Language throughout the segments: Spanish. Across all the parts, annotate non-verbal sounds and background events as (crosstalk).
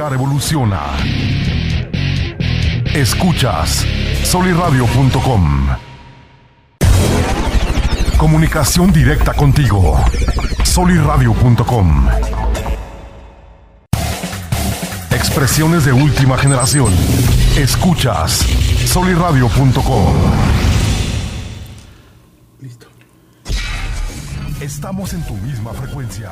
comunicar evoluciona. Escuchas soliradio.com. Comunicación directa contigo. soliradio.com. Expresiones de última generación. Escuchas soliradio.com. Listo. Estamos en tu misma frecuencia.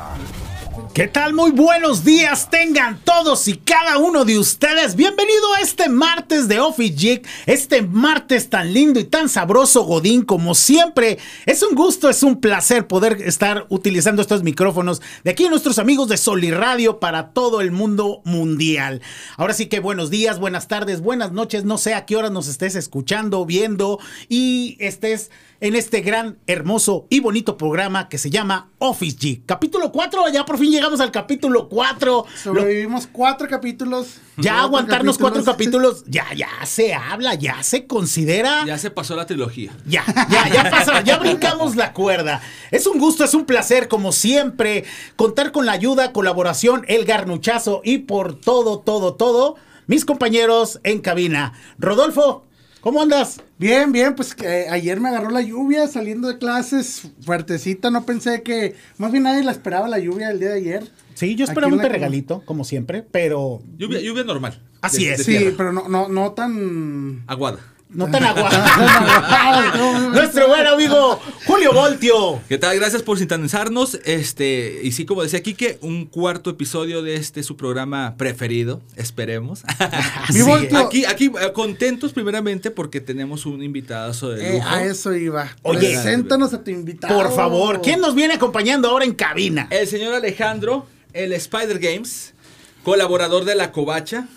¿Qué tal? Muy buenos días tengan todos y cada uno de ustedes. Bienvenido a este martes de Office Geek, este martes tan lindo y tan sabroso Godín como siempre. Es un gusto, es un placer poder estar utilizando estos micrófonos de aquí nuestros amigos de Soli Radio para todo el mundo mundial. Ahora sí que buenos días, buenas tardes, buenas noches, no sé a qué horas nos estés escuchando, viendo y estés en este gran, hermoso y bonito programa que se llama Office Geek. Capítulo 4, ya por fin llegamos al capítulo 4. Sobrevivimos cuatro capítulos. Ya aguantarnos cuatro capítulos, ya, ya se habla, ya se considera. Ya se pasó la trilogía. Ya, ya, ya pasó, ya brincamos la cuerda. Es un gusto, es un placer, como siempre, contar con la ayuda, colaboración, el garnuchazo y por todo, todo, todo, mis compañeros en cabina. Rodolfo, ¿Cómo andas? Bien, bien, pues que ayer me agarró la lluvia saliendo de clases, fuertecita, no pensé que, más bien nadie la esperaba la lluvia el día de ayer. Sí, yo esperaba un regalito, como siempre, pero... Lluvia, lluvia normal. Así es. sí, pero no, no, no tan... Aguada. No tan aguado. (laughs) Nuestro buen amigo Julio Voltio. ¿Qué tal? Gracias por sintonizarnos. Este, y sí, como decía Kike, un cuarto episodio de este su programa preferido, esperemos. (laughs) Mi Voltio. Aquí, aquí eh, contentos primeramente porque tenemos un invitado de Eh, lujo. a eso iba. Oye, Preséntanos a tu invitado. Por favor, ¿quién nos viene acompañando ahora en cabina? El señor Alejandro, el Spider Games, colaborador de La Covacha,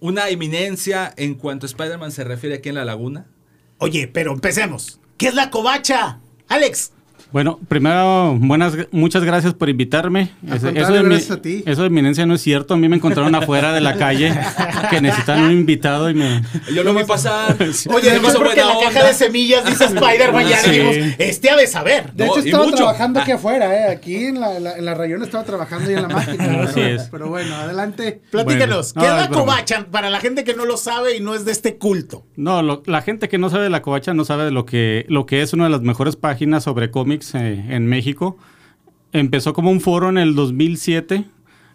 una eminencia en cuanto a Spider-Man se refiere aquí en La Laguna. Oye, pero empecemos. ¿Qué es la covacha? Alex. Bueno, primero, buenas, muchas gracias por invitarme. Al Eso, de, gracias a ti. eso de eminencia no es cierto. A mí me encontraron (laughs) afuera de la calle que necesitan un invitado y me... Yo lo vi pasar. (laughs) Oye, porque en la caja de semillas dice (laughs) Spider-Man, ya Sí. dijimos, este ha de saber. De No, hecho, y estaba mucho. trabajando aquí afuera, ¿eh? Aquí en la, la- en la rayón estaba trabajando ya en la máquina. Así pero, es. pero bueno, adelante. Platícanos, Bueno, ¿qué no, es la es broma. covacha? Para la gente que no lo sabe y no es de este culto. No, lo- la gente que no sabe de la covacha no sabe de lo que, lo que es una de las mejores páginas sobre cómics eh, en México. Empezó como un foro en el 2007,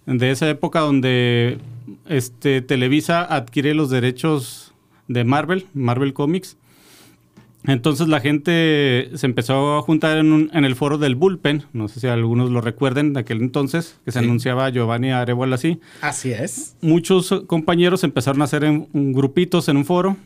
de esa época donde este, Televisa adquiere los derechos de Marvel, Marvel Comics. Entonces la gente se empezó a juntar en, un- en el foro del Bullpen, no sé si algunos lo recuerden de aquel entonces, que se Sí. anunciaba Giovanni Arevalo así Así es. muchos compañeros empezaron a hacer en, en grupitos en un foro.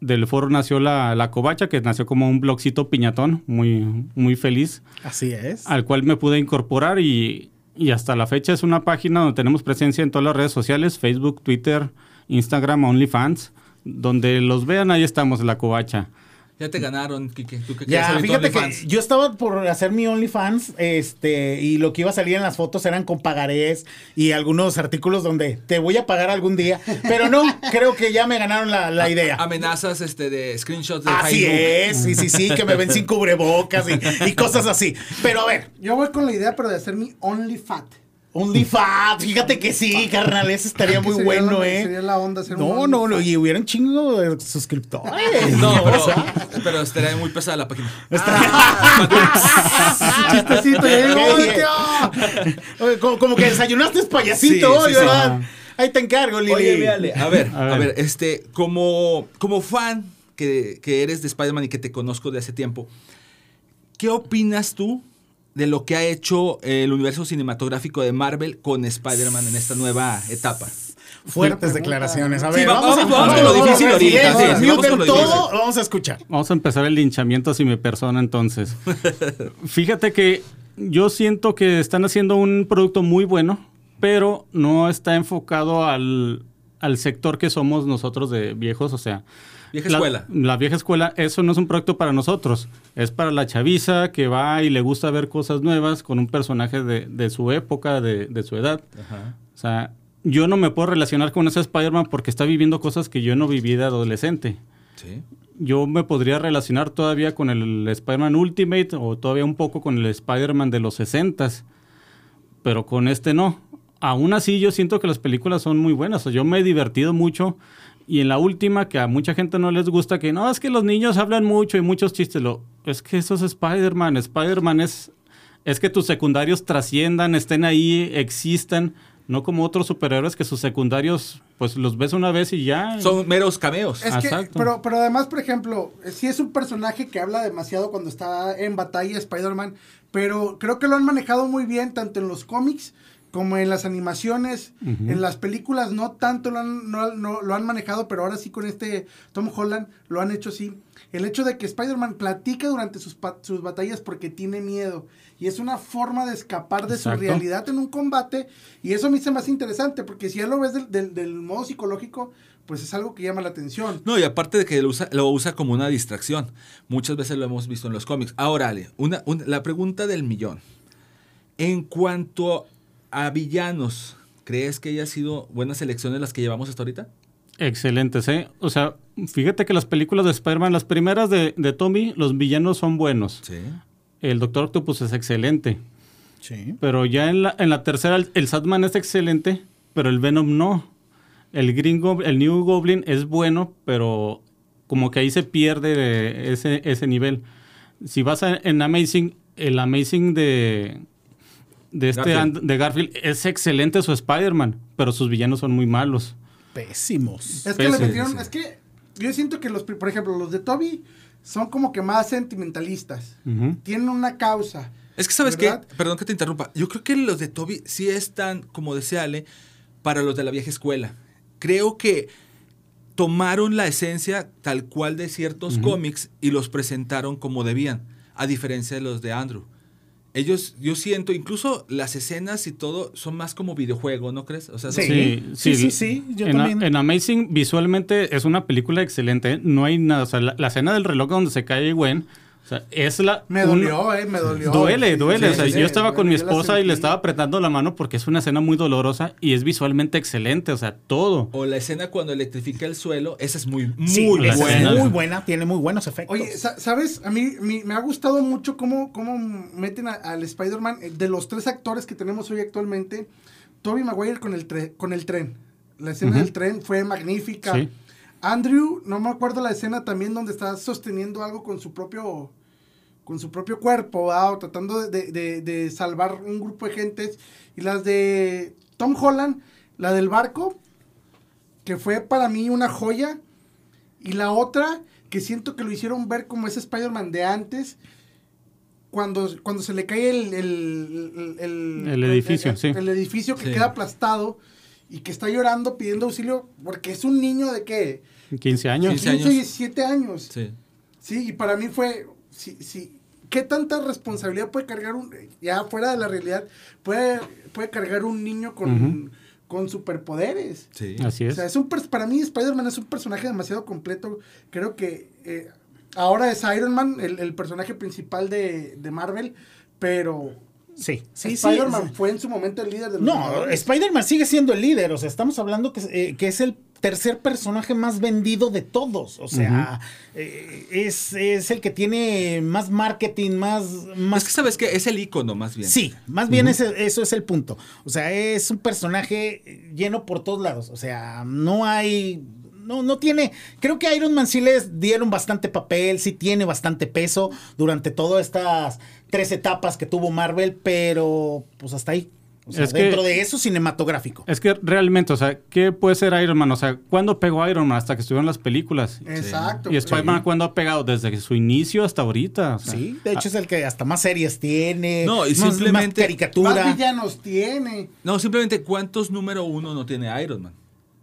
Del foro nació la, la Covacha, que nació como un blogcito piñatón, muy, muy feliz, Así es. al cual me pude incorporar y, y hasta la fecha es una página donde tenemos presencia en todas las redes sociales, Facebook, Twitter, Instagram, OnlyFans. Donde los vean, ahí estamos, la Covacha. Ya te ganaron, Kike. ¿Tú qué quieres Ya, saber fíjate que yo estaba por hacer mi OnlyFans, este, y lo que iba a salir en las fotos eran con pagarés y algunos artículos donde te voy a pagar algún día, pero no, (laughs) creo que ya me ganaron la, la idea. Amenazas este, de screenshots de Así Facebook. es, sí, sí, sí, que me ven sin cubrebocas y, y cosas así. Pero a ver, Yo voy con la idea, pero de hacer mi OnlyFat. OnlyFans, fíjate que sí, carnal, ese estaría muy bueno, la- ¿eh? Sería la onda hacer un No, no, no, OnlyFat. y hubiera un chingo de suscriptores. No, (laughs) pero, pero estaría muy pesada la página. Ah, (laughs) chistecito. Oye, como, como que desayunaste payasito Sí, hoy, sí, sí. ¿verdad? Ahí te encargo, Lili. Oye, véale, a ver, A ver, este, como, como fan que, que eres de Spider-Man y que te conozco de hace tiempo, ¿qué opinas tú de lo que ha hecho el universo cinematográfico de Marvel con Spider-Man en esta nueva etapa? Fuertes declaraciones. A Sí, ver, vamos- a- vamos- vamos con lo difícil ahorita, sí, sí, vamos con lo todo, difícil. vamos a escuchar. Vamos a empezar el linchamiento si me persona entonces. (laughs) Fíjate que yo siento que están haciendo un producto muy bueno, pero no está enfocado al, al sector que somos nosotros de viejos, o sea... Vieja la- escuela. La vieja escuela, eso no es un proyecto para nosotros, es para la chaviza que va y le gusta ver cosas nuevas con un personaje de, de su época, de, de su edad. O sea, yo no me puedo relacionar con ese Spider-Man porque está viviendo cosas que yo no viví de adolescente Sí. yo me podría relacionar todavía con el Spider-Man Ultimate o todavía un poco con el Spider-Man de los 60 pero con este no. aún así yo siento que las películas son muy buenas. O sea, yo me he divertido mucho. Y en la última, que a mucha gente no les gusta, que no, es que los niños hablan mucho y muchos chistes. Lo, es que eso es Spider-Man. Spider-Man es, es que tus secundarios trasciendan, estén ahí, existan. No como otros superhéroes que sus secundarios, pues los ves una vez y ya. Son meros cameos. Es que, Exacto. pero, pero además, por ejemplo, si es un personaje que habla demasiado cuando está en batalla Spider-Man, pero creo que lo han manejado muy bien tanto en los cómics como en las animaciones, en las películas no tanto lo han, no- no- lo han manejado, pero ahora sí con este Tom Holland lo han hecho así. El hecho de que Spider-Man platica durante sus, sus batallas porque tiene miedo y es una forma de escapar de Exacto. su realidad en un combate y eso a mí se me hace interesante porque si ya lo ves del, del- del modo psicológico, pues es algo que llama la atención. No, y aparte de que lo usa, lo usa como una distracción. Muchas veces lo hemos visto en los cómics. Ahora, Ale, una, una- la pregunta del millón. En cuanto a villanos, ¿crees que haya sido buenas elecciones las que llevamos hasta ahorita? Excelentes, ¿eh? O sea, fíjate que las películas de Spider-Man, las primeras de, de Tommy, los villanos son buenos. Sí. El Doctor Octopus es excelente. Sí. Pero ya en la, en la tercera, el, el Sandman es excelente, pero el Venom no. El Green Gob- el New Goblin es bueno, pero como que ahí se pierde ese, ese nivel. Si vas a- en Amazing, el Amazing de, de, este Garfield. And- de Garfield es excelente su Spider-Man, pero sus villanos son muy malos. Pésimos. Es que le metieron, es que yo siento que los, por ejemplo, los de Toby son como que más sentimentalistas. Tienen una causa. Es que, ¿sabes ¿Verdad? qué? Perdón que te interrumpa. Yo creo que los de Toby sí están, como decía Ale, para los de la vieja escuela. Creo que tomaron la esencia tal cual de ciertos cómics y los presentaron como debían, a diferencia de los de Andrew. Ellos, yo siento, incluso las escenas y todo son más como videojuego, ¿no crees? O sea, Sí. sí, sí, sí, yo en, también. en Amazing, visualmente es una película excelente. No hay nada. O sea, la, la escena del reloj donde se cae Gwen, o sea, es la. Me un- dolió, eh, me dolió. Duele, duele. sí, o sea, sí, yo sí, estaba con mi esposa y le estaba apretando la mano porque es una escena muy dolorosa y es visualmente excelente. O sea, todo. O la escena cuando electrifica el suelo, esa es muy, muy Sí, es escena. muy buena, tiene muy buenos efectos. Oye, sa- ¿sabes? A mí me ha gustado mucho cómo, cómo meten a- al Spider-Man. eh, De los tres actores que tenemos hoy actualmente, Tobey Maguire con el, tre- con el tren. La escena del tren fue magnífica. Sí. Andrew, no me acuerdo la escena también donde está sosteniendo algo con su propio con su propio cuerpo, ¿verdad? O tratando de, de- de- de salvar un grupo de gentes. Y las de Tom Holland, la del barco, que fue para mí una joya. Y la otra, que siento que lo hicieron ver como ese Spider-Man de antes, cuando, cuando se le cae el... El, el- El edificio, el- sí. El edificio que Sí. queda aplastado y que está llorando pidiendo auxilio porque es un niño de qué? 15 años. 15 15, años. 17 años. Sí. Sí, y para mí fue, sí, sí, ¿qué tanta responsabilidad puede cargar un, ya fuera de la realidad, puede, puede cargar un niño con, con superpoderes? Sí. Así O es. sea, es un, para mí Spider-Man es un personaje demasiado completo. Creo que eh, ahora es Iron Man, el, el personaje principal de, de Marvel, pero sí, sí, sí. Spider-Man fue en su momento el líder de los No. Spider-Man sigue siendo el líder. O sea, estamos hablando que, eh, que es el tercer personaje más vendido de todos. O sea, eh, es, es el que tiene más marketing, más... más Es que sabes que es el icono más bien. Sí, más bien ese- eso es el punto. O sea, es un personaje lleno por todos lados. O sea, no hay. No, no tiene. Creo que Iron Man sí les dieron bastante papel, sí tiene bastante peso durante todas estas tres etapas que tuvo Marvel, pero pues hasta ahí. O sea, Es que- dentro de eso cinematográfico. Es que realmente, o sea, ¿qué puede ser Iron Man? O sea, ¿cuándo pegó Iron Man? Hasta que estuvieron las películas. Exacto. Y Spider-Man, Sí. ¿cuándo ha pegado? Desde su inicio hasta ahorita. o sea, Sí, de hecho es el que hasta más series tiene. No, y más- más simplemente- caricatura. Más villanos tiene. No, simplemente ¿cuántos número uno no tiene Iron Man?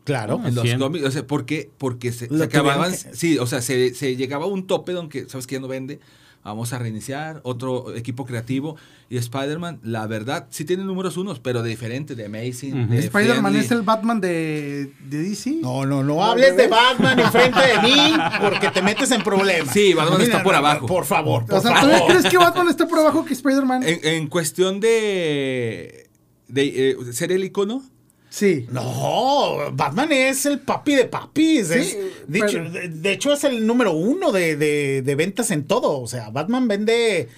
Claro. En los cómics, o sea, ¿por qué? Porque se, acababan, que- sí, o sea, se, se llegaba a un tope donde, ¿sabes que Ya no vende, vamos a reiniciar, otro equipo creativo, y Spider-Man, la verdad, sí tiene números unos, pero de diferente, de Amazing, de Spider-Man es el Batman de, de DC. No, no, no hables de Batman enfrente de mí porque te metes en problemas. Sí, Batman está por abajo. Por favor, por O sea, favor. ¿tú crees que Batman está por abajo que Spider-Man? En, en cuestión de, de eh, ser el icono, Sí. No, Batman es el papi de papis. Sí, es- dicho- pero- de, de hecho, es el número uno de, de- de ventas en todo. O sea, Batman vende.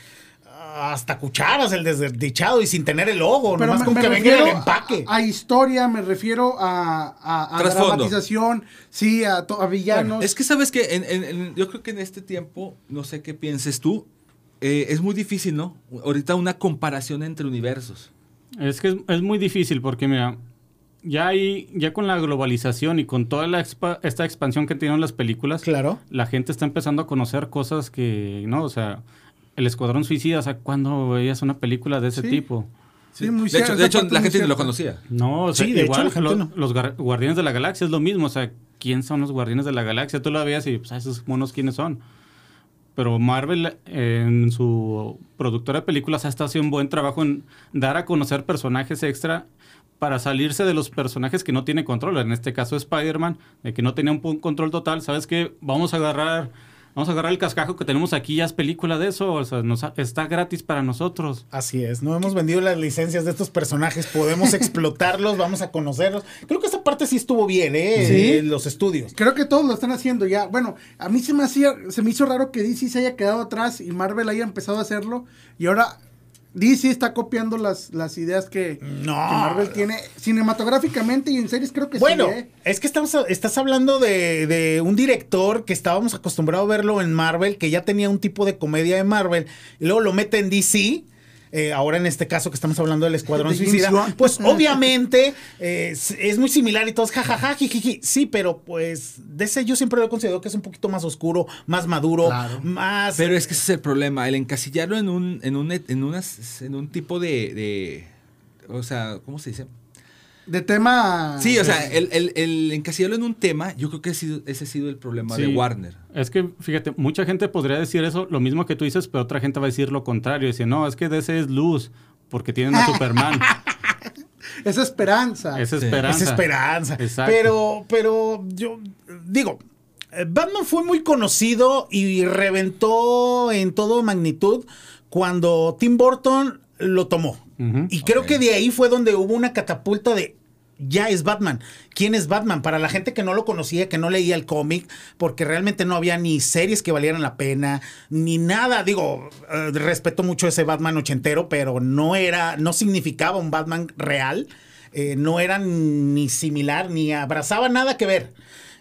hasta cucharas el desdichado y sin tener el logo, Pero nomás me, con me que venga el empaque. A, a historia, me refiero a, a, dramatización, sí, a, to- a villanos. Es que sabes que en- en- en- yo creo que en este tiempo, no sé qué pienses tú, eh, es muy difícil, ¿no? Ahorita una comparación entre universos. Es que es, es muy difícil porque, mira, ya hay, ya con la globalización y con toda la expa- esta expansión que tienen las películas, Claro. la gente está empezando a conocer cosas que, ¿no? O sea, el Escuadrón Suicida, o sea, ¿cuándo veías una película de ese Sí. tipo? Sí, muy de cierto, hecho, de la gente ni lo conocía. No, o sea, Sí, de hecho, igual la gente lo- no. los gar- Guardianes de la Galaxia es lo mismo, o sea, ¿quién son los Guardianes de la Galaxia? Tú lo veías y, pues, ah, esos monos, ¿quiénes son? Pero Marvel, eh, en su productora de películas, ha estado haciendo un buen trabajo en dar a conocer personajes extra para salirse de los personajes que no tiene control. En este caso, Spider-Man, de que no tenía un control total. ¿Sabes qué? Vamos a agarrar... Vamos a agarrar el cascajo que tenemos aquí, ya es película de eso, o sea, nos está gratis para nosotros. Así es, no hemos vendido las licencias de estos personajes, podemos (laughs) explotarlos, vamos a conocerlos. Creo que esa parte sí estuvo bien, ¿eh? Sí. En los estudios. Creo que todos lo están haciendo ya. Bueno, a mí se me hacía, se me hizo raro que DC se haya quedado atrás y Marvel haya empezado a hacerlo. Y ahora DC está copiando las, las ideas que, No. que Marvel tiene cinematográficamente y en series creo que Bueno, sí. ¿eh? es que estamos, estás hablando de, de un director que estábamos acostumbrados a verlo en Marvel, que ya tenía un tipo de comedia de Marvel, y luego lo mete en DC. Eh, ahora en este caso que estamos hablando del Escuadrón De Suicida, pues obviamente eh, es, es muy similar y todos jajaja, jijiji. Sí, pero pues de ese yo siempre lo considero que es un poquito más oscuro, más maduro, Claro. más... Pero es que ese es el problema, el encasillarlo en un, en un, en unas, en un tipo de, de- o sea, ¿cómo se dice? De tema. Sí, o sea, el, el, el encasillarlo en un tema, yo creo que ha sido- ese ha sido el problema de. Warner. Es que, fíjate, mucha gente podría decir eso, lo mismo que tú dices, pero otra gente va a decir lo contrario. Dice, no, es que DC es luz, porque tienen a Superman. (laughs) Esa esperanza. es Sí. esperanza. Es esperanza. Exacto. Pero, pero yo digo, eh, Batman fue muy conocido y reventó en todo magnitud cuando Tim Burton lo tomó. Y creo que de ahí fue donde hubo una catapulta de ya es Batman. ¿Quién es Batman? Para la gente que no lo conocía, que no leía el cómic, porque realmente no había ni series que valieran la pena, ni nada. Digo, eh, respeto mucho ese Batman ochentero, pero no era, no significaba un Batman real. Eh, no era ni similar, ni abrazaba nada que ver.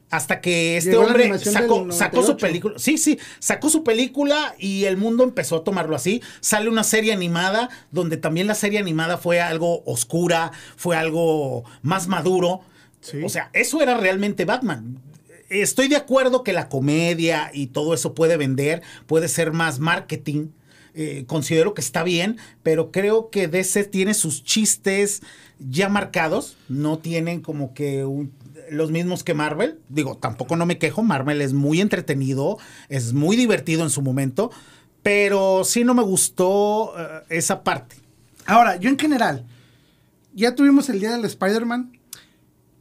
Hasta que este Llegó hombre sacó, su 98. película. Sí, sí, sacó su película y el mundo empezó a tomarlo así. Sale una serie animada donde también la serie animada fue algo oscura, fue algo más maduro. Sí. O sea, eso era realmente Batman. Estoy de acuerdo que la comedia y todo eso puede vender, puede ser más marketing. Eh, considero que está bien, pero creo que DC tiene sus chistes ya marcados, no tienen como que un- los mismos que Marvel. Digo, tampoco no me quejo, Marvel es muy entretenido, es muy divertido en su momento, pero sí no me gustó eh, esa parte. Ahora, yo en general, ya tuvimos el día del Spider-Man.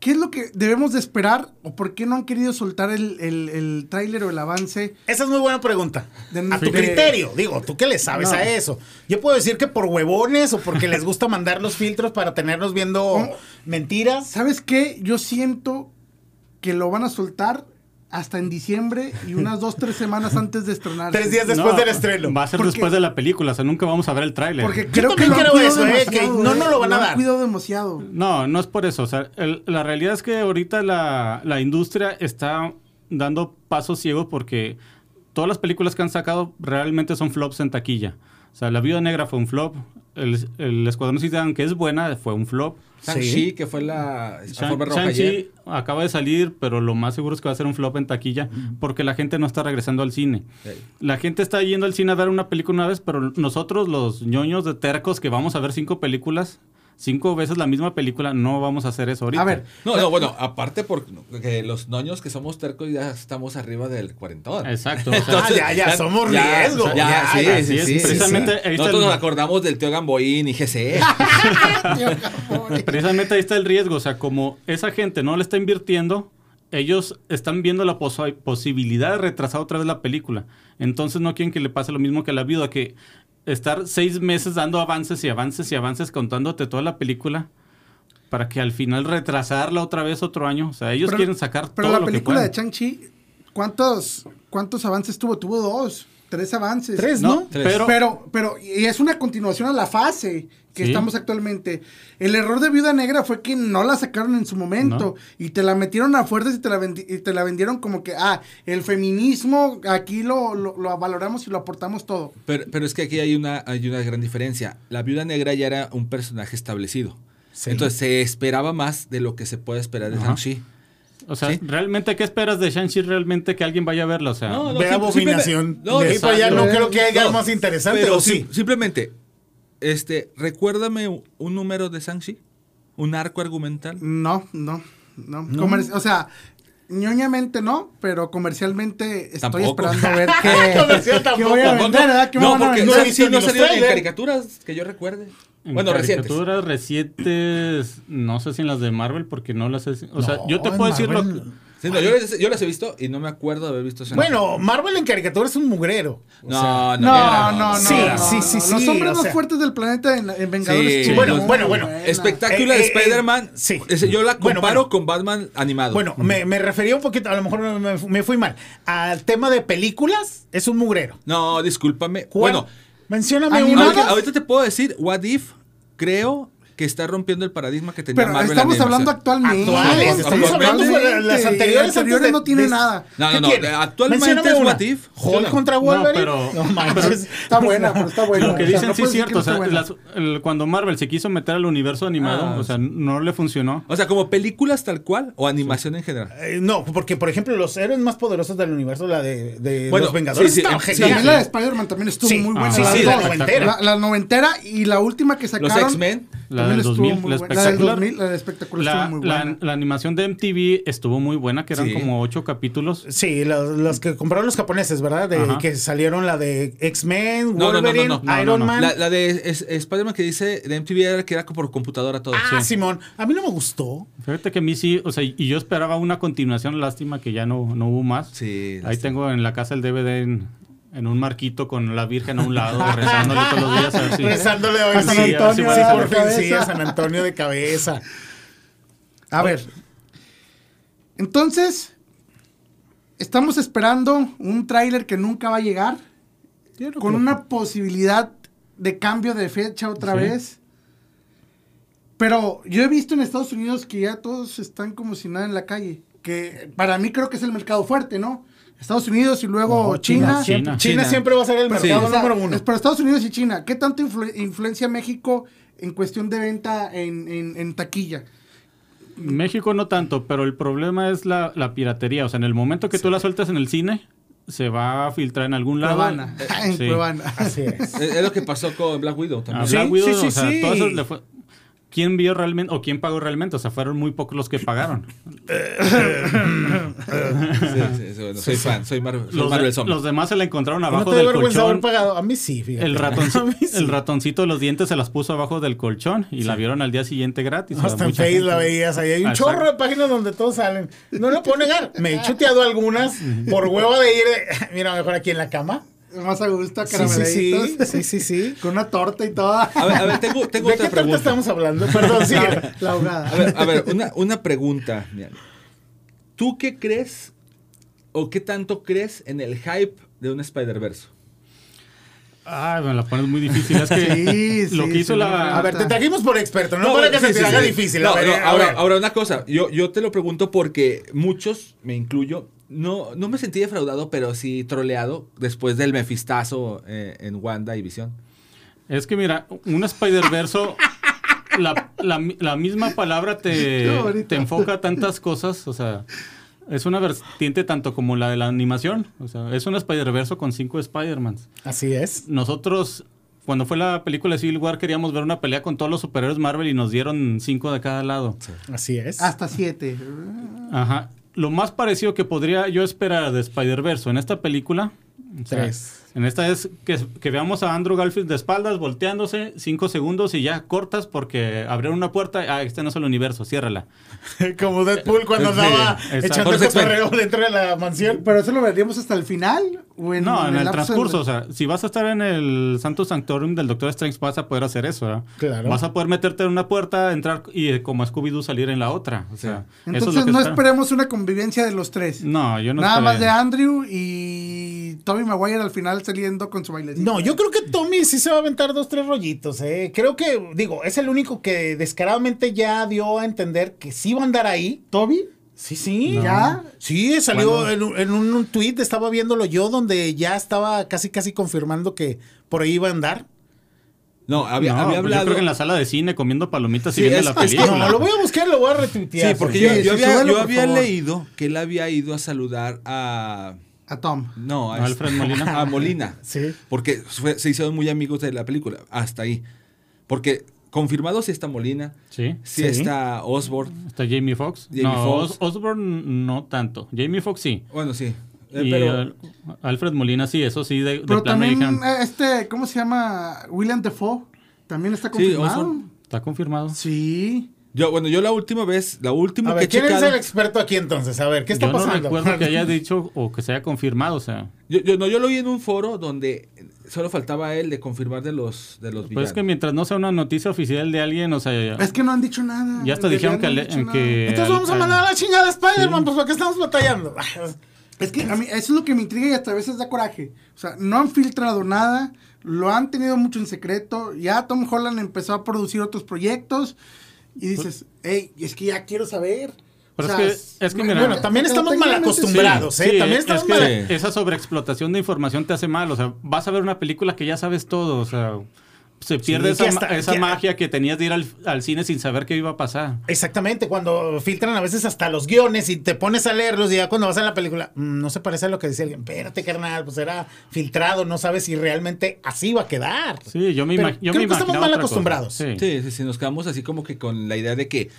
¿Qué es lo que debemos de esperar o por qué no han querido soltar el, el, el tráiler o el avance? Esa es muy buena pregunta. De- a tu de- criterio, digo, ¿tú qué le sabes No. a eso? Yo puedo decir que por huevones o porque les gusta mandar los filtros para tenernos viendo (laughs) mentiras. ¿Sabes qué? Yo siento que lo van a soltar hasta en diciembre y unas dos, tres semanas (laughs) antes de estrenar. Tres días después No, del estreno. Va a ser Porque- después de la película, o sea, nunca vamos a ver el tráiler. Porque Yo creo que también lo creo eso, eh, que no, no lo van a dar. cuidado demasiado. No, no es por eso. O sea, el- la realidad es que ahorita la, la industria está dando pasos ciegos porque todas las películas que han sacado realmente son flops en taquilla. O sea, La Viuda Negra fue un flop. El, el Escuadrón Suicida, aunque es buena, fue un flop. Shang-Chi, que fue la Shang-Chi acaba de salir, pero lo más seguro es que va a ser un flop en taquilla porque la gente no está regresando al cine. Sí. La gente está yendo al cine a ver una película una vez, pero nosotros, los ñoños de tercos que vamos a ver cinco películas, cinco veces la misma película, no vamos a hacer eso ahorita. A ver, No, no, bueno, aparte porque los noños que somos tercos ya estamos arriba del cuarentón. Exacto. o sea, Ah, ya, ya, somos riesgo. Ya, Ya, sí, ya, sí, sí, es sí, sí, precisamente sí. Nosotros el- nos acordamos del tío Gamboín y GCE. (laughs) Precisamente ahí está el riesgo. O sea, como esa gente no le está invirtiendo, ellos están viendo la posi- posibilidad de retrasar otra vez la película. Entonces no quieren que le pase lo mismo que a la viuda, que estar seis meses dando avances y avances y avances contándote toda la película para que al final retrasarla otra vez otro año. O sea, ellos quieren sacar Pero todo la lo que película de. Chang-Chi, ¿cuántos, ¿cuántos avances tuvo? Tuvo dos. tres avances. Tres, ¿no? Tres. Pero, Pero, pero, y es una continuación a la fase que Sí. estamos actualmente. El error de Viuda Negra fue que no la sacaron en su momento y te la metieron a fuerzas y te la, y te la vendieron como que, ah, el feminismo aquí lo, lo, lo valoramos y lo aportamos todo. Pero, pero es que aquí hay una, hay una gran diferencia. La viuda negra ya era un personaje establecido. Sí. Entonces se esperaba más de lo que se puede esperar de. Shang-Chi. o sea, ¿sí? realmente, ¿qué esperas de Shang-Chi? Realmente que alguien vaya a verla, o sea. No, no, sim- abominación. no, de allá no creo que haya No, algo más interesante, pero ¿o sí? sim- simplemente, este, recuérdame un, número de Shang-Chi. Un arco argumental. No, no, no. Comerci- o sea, ñoñamente no, pero comercialmente estoy Tampoco. esperando a ver (laughs) qué, Comercial qué voy a vender, ¿verdad? ¿Qué me no, van a porque vender? no he visto no salió en caricaturas que yo recuerde. En Bueno, recientes. caricaturas recientes, no sé si en las de Marvel, porque no las he... O sea, No, yo te puedo decir lo Marvel- que... Sí, no, yo, las- yo las he visto y no me acuerdo de haber visto Shang-Chi. Bueno, Marvel en caricatura es un mugrero. O no, sea, no, No, no, no. Sí, no, sí, no. sí, Los sí, hombres o más sea. fuertes del planeta en, en Vengadores. Sí, bueno, bueno, bueno. Espectáculo Eh, de eh, Spider-Man. sí. ese yo la comparo bueno. con Batman animado. Bueno, me, me refería un poquito, a lo mejor me, me fui mal. Al tema de películas, es un mugrero. No, discúlpame. ¿Cuál? Bueno, mencióname una. ahorita, ahorita te puedo decir, What If, creo que está rompiendo el paradigma que tenía Pero Marvel estamos la hablando actualmente. Actuales, estamos hablando de las anteriores. Las anteriores antes de- no tiene de- nada. No, ¿Qué no, no, tiene? actualmente es. What If. Hulk No. contra Wolverine. pero- No manches. Está buena, pero está buena. Lo que O sea, dicen no sí es cierto. O que sea, no está buena. las- el- cuando Marvel se quiso meter al universo animado, Ah, o sea, no le funcionó. O sea, como películas tal cual o animación en general. Eh, no, porque por ejemplo, los héroes más poderosos del universo, la de, de Bueno, los Vengadores, sí, sí, sí. También la de Spider-Man también estuvo muy buena. Ah, sí, la noventera. La, noventera y la última que sacaron. X-Men. La también del estuvo 2000, muy la buena. La del espectacular. 2000, la de espectacular La, estuvo muy buena. la animación de MTV estuvo muy buena, que eran Sí. como ocho capítulos. Sí, los, los que compraron los japoneses, ¿verdad? De, Ajá. que salieron la de X-Men, No, no, no, no, Wolverine, no, no, Iron no, no. Man. La, la de es- Spider-Man que dice de MTV era que era por computadora todo. ah, Sí. Simón. A mí no me gustó. Fíjate que a mí sí, o sea, y yo esperaba una continuación, lástima que ya no, no hubo más. Sí, Ahí lástima. tengo en la casa el DVD en, en un marquito con la Virgen a un lado, rezándole todos los días a ver si... Rezándole a A San sí, Antonio sí, de por fin, cabeza. sí, a San Antonio de cabeza. A ver. Entonces, estamos esperando un tráiler que nunca va a llegar. Con una posibilidad de cambio de fecha otra Sí. vez. Pero yo he visto en Estados Unidos que ya todos están como si nada en la calle. Que para mí creo que es el mercado fuerte, ¿no? Estados Unidos y luego No, China. China. China China. siempre va a ser el Pero, mercado número uno. es para Estados Unidos y China. ¿Qué tanto influ- influencia México en cuestión de venta en, en- en taquilla? México no tanto, pero el problema es la, la piratería. O sea, en el momento que tú la sueltas en el cine, se va a filtrar en algún lado. Cuevana. (laughs) en Sí. Cuevana. Así es. Es, es lo que pasó con Black Widow A también. Sí, Black Widow, sí, sí, o sea, sí. todo eso le fue- ¿Quién vio realmente o quién pagó realmente? O sea, fueron muy pocos los que pagaron. Sí, sí, bueno, soy fan, soy, Mar- soy Los, Marvel de- los demás se la encontraron ¿No abajo del vergüenza haber colchón. pagado? A mí sí, fíjate. El, ratoncito de los dientes se las puso abajo del colchón y la vieron al día siguiente gratis. Hasta en la veías. Ahí hay un chorro de páginas donde todos salen. No lo puedo negar. Me he chuteado algunas por huevo de ir. Mira, mejor aquí en la cama. Más a gusto, Sí, sí, sí. caramelitos. Sí, sí, sí. (laughs) Con una torta y toda. A ver, a ver, tengo, tengo ¿De otra qué torta pregunta. estamos hablando? Perdón, (laughs) sí. La, la ahogada. A ver, a ver, una, una pregunta. mira. ¿Tú qué crees o qué tanto crees en el hype de un Spider-Verse? Ay, me la pones muy difícil. Es que Sí, (laughs) lo sí, que hizo sí, la... A ver, te trajimos por experto, no, para bueno, que sí, se te sí, haga sí. difícil. No, a ver, no, a ahora, ver. ahora una cosa, yo, yo te lo pregunto porque muchos, me incluyo, no, no me sentí defraudado, pero sí troleado después del mefistazo eh, en Wanda y Visión. Es que mira, un Spider-Verso, la, la, la misma palabra te, te enfoca tantas cosas, o sea, es una vertiente tanto como la de la animación, o sea, es un Spider-Verso con cinco Spider-Mans. Así es. Nosotros, cuando fue la película de Civil War, queríamos ver una pelea con todos los superhéroes Marvel y nos dieron cinco de cada lado. Así es. Hasta siete. Ajá. Lo más parecido que podría yo esperar de Spider-Verse en esta película. o sea, Tres. En esta es que, que veamos a Andrew Garfield de espaldas, volteándose, cinco segundos y ya cortas porque abrieron una puerta. Ah, este no es el universo, ciérrala. (laughs) Como Deadpool cuando Sí, andaba exacto. echando cotorreo dentro de la mansión. Pero eso lo veríamos hasta el final. ¿O en, no, en el transcurso. O sea, si vas a estar en el Santo Sanctorum del Doctor Strange, vas a poder hacer eso. ¿verdad? Claro. Vas a poder meterte en una puerta, entrar y eh, como Scooby-Doo salir en la otra. O sea, eso es Entonces lo que no espero. esperemos una convivencia de los tres. No, yo no Nada más de. Andrew y y Tommy Maguire al final saliendo con su bailecito. No, yo creo que Tommy sí se va a aventar dos, tres rollitos, eh. Creo que, digo, es el único que descaradamente ya dio a entender que sí va a andar ahí. ¿Toby? Sí, sí. ¿Ya? Sí, salió en, un- en un, un tweet, estaba viéndolo yo, donde ya estaba casi, casi confirmando que por ahí iba a andar. No, había, No, había pues hablado. yo creo que en la sala de cine comiendo palomitas Sí, y viendo es- la es que- película. No, lo voy a buscar, lo voy a retuitear. Sí, porque Sí, yo, sí, yo había, súbelo, yo por había favor. leído que él había ido a saludar a. A Tom. No, a ¿A Alfred Molina? (laughs) A Molina. Sí. Porque fue- se hicieron muy amigos de la película. Hasta ahí. Porque confirmado sí está Molina. Sí. Sí, Sí. está Osborne. Está Jamie Foxx. Jamie no, Foxx. Os- Osborne no tanto. Jamie Foxx sí. Bueno, sí. Eh, y pero. Alfred Molina sí, eso sí, de, de Pero también eh, este, ¿cómo se llama? William Defoe. También está Sí, confirmado. Osborne. Está confirmado. Sí. Yo, bueno, yo la última vez, la última A que ver, he ¿quién es el experto aquí entonces? A ver, ¿qué está Yo no pasando? recuerdo que haya (laughs) dicho o que se haya confirmado, o sea. Yo, yo- no, yo lo vi en un foro donde solo faltaba él de confirmar de los, de los Pues villanos. es que mientras no sea una noticia oficial de alguien, o sea, Es que no han dicho nada. ya hasta dijeron que, realidad no ale- han dicho que nada. Entonces vamos a mandar a la chingada a Spider-Man, Sí. pues ¿para qué estamos batallando? (laughs) Es que a mí eso es lo que me intriga y hasta a veces da coraje. O sea, no han filtrado nada, lo han tenido mucho en secreto. Ya Tom Holland empezó a producir otros proyectos y dices, hey, es que ya quiero saber. Pero O es que- es que mira- Bueno, también estamos mal técnicamente sí. acostumbrados, ¿eh? Sí, También es estamos que mal. Esa sobreexplotación de información te hace mal, o sea, vas a ver una película que ya sabes todo, o sea, se pierde esa, hasta- esa que- magia que tenías de ir al, al cine sin saber qué iba a pasar. Exactamente, cuando filtran a veces hasta los guiones y te pones a leerlos y ya cuando vas a la película, mm, no se parece a lo que decía alguien. Espérate, carnal, pues era filtrado, no sabes si realmente así va a quedar. Sí, yo me, Pero yo creo me que estamos mal acostumbrados. Sí. Sí, sí, sí, nos quedamos así como que con la idea de que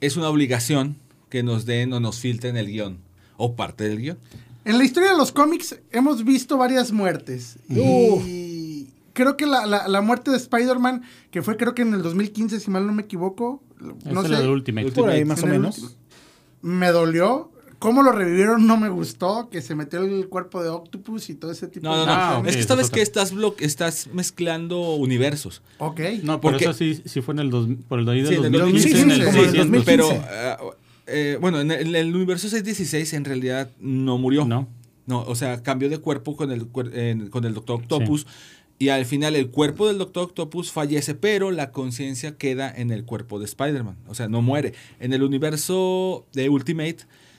es una obligación que nos den o nos filtren el guion o parte del guion. En la historia de los cómics hemos visto varias muertes. Y creo que la, la- la muerte de Spider-Man, que fue creo que en el 2015, si mal no me equivoco, no es sé, de Ultimate. Por ahí más o en el menos. me dolió. Cómo lo revivieron no me gustó, que se metió el cuerpo de Octopus y todo ese tipo No, no, de no. Ah, cuestiones. ok, es que esa esta es vez otra. que estás, estás mezclando universos. Ok. No, por Porque- eso sí, sí fue en el dos, por el de ahí del Sí, en el 2015, 2015, en el como en el 600. 2015. Pero, ah, eh, bueno, en el, en el universo 616 en realidad no murió. No. No, o sea, cambió de cuerpo con el, en- con el Doctor Octopus. Y al final el cuerpo del Doctor Octopus fallece, pero la conciencia queda en el cuerpo de Spider-Man. O sea, no muere. En el universo de Ultimate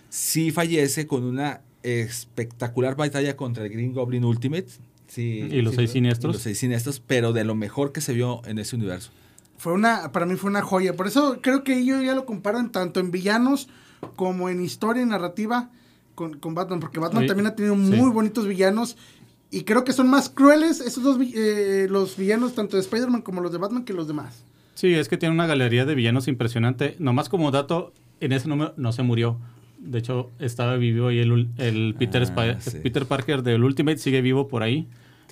sí fallece con una espectacular batalla contra el Green Goblin Ultimate. Sí, Y los sí, seis siniestros. los seis siniestros, pero de lo mejor que se vio en ese universo. Fue una, para mí fue una joya. Por eso creo que yo ya lo comparo en tanto en villanos como en historia y narrativa con, con Batman. Porque Batman Sí, también ha tenido sí. muy bonitos villanos. Y creo que son más crueles esos dos eh, los villanos, tanto de Spider-Man como los de Batman, que los demás. Sí, es que tiene una galería de villanos impresionante. Nomás como dato, en ese número no se murió. De hecho, estaba vivo ahí el, ul- el Peter, Ah, sí. Peter Parker del Ultimate, sigue vivo por ahí.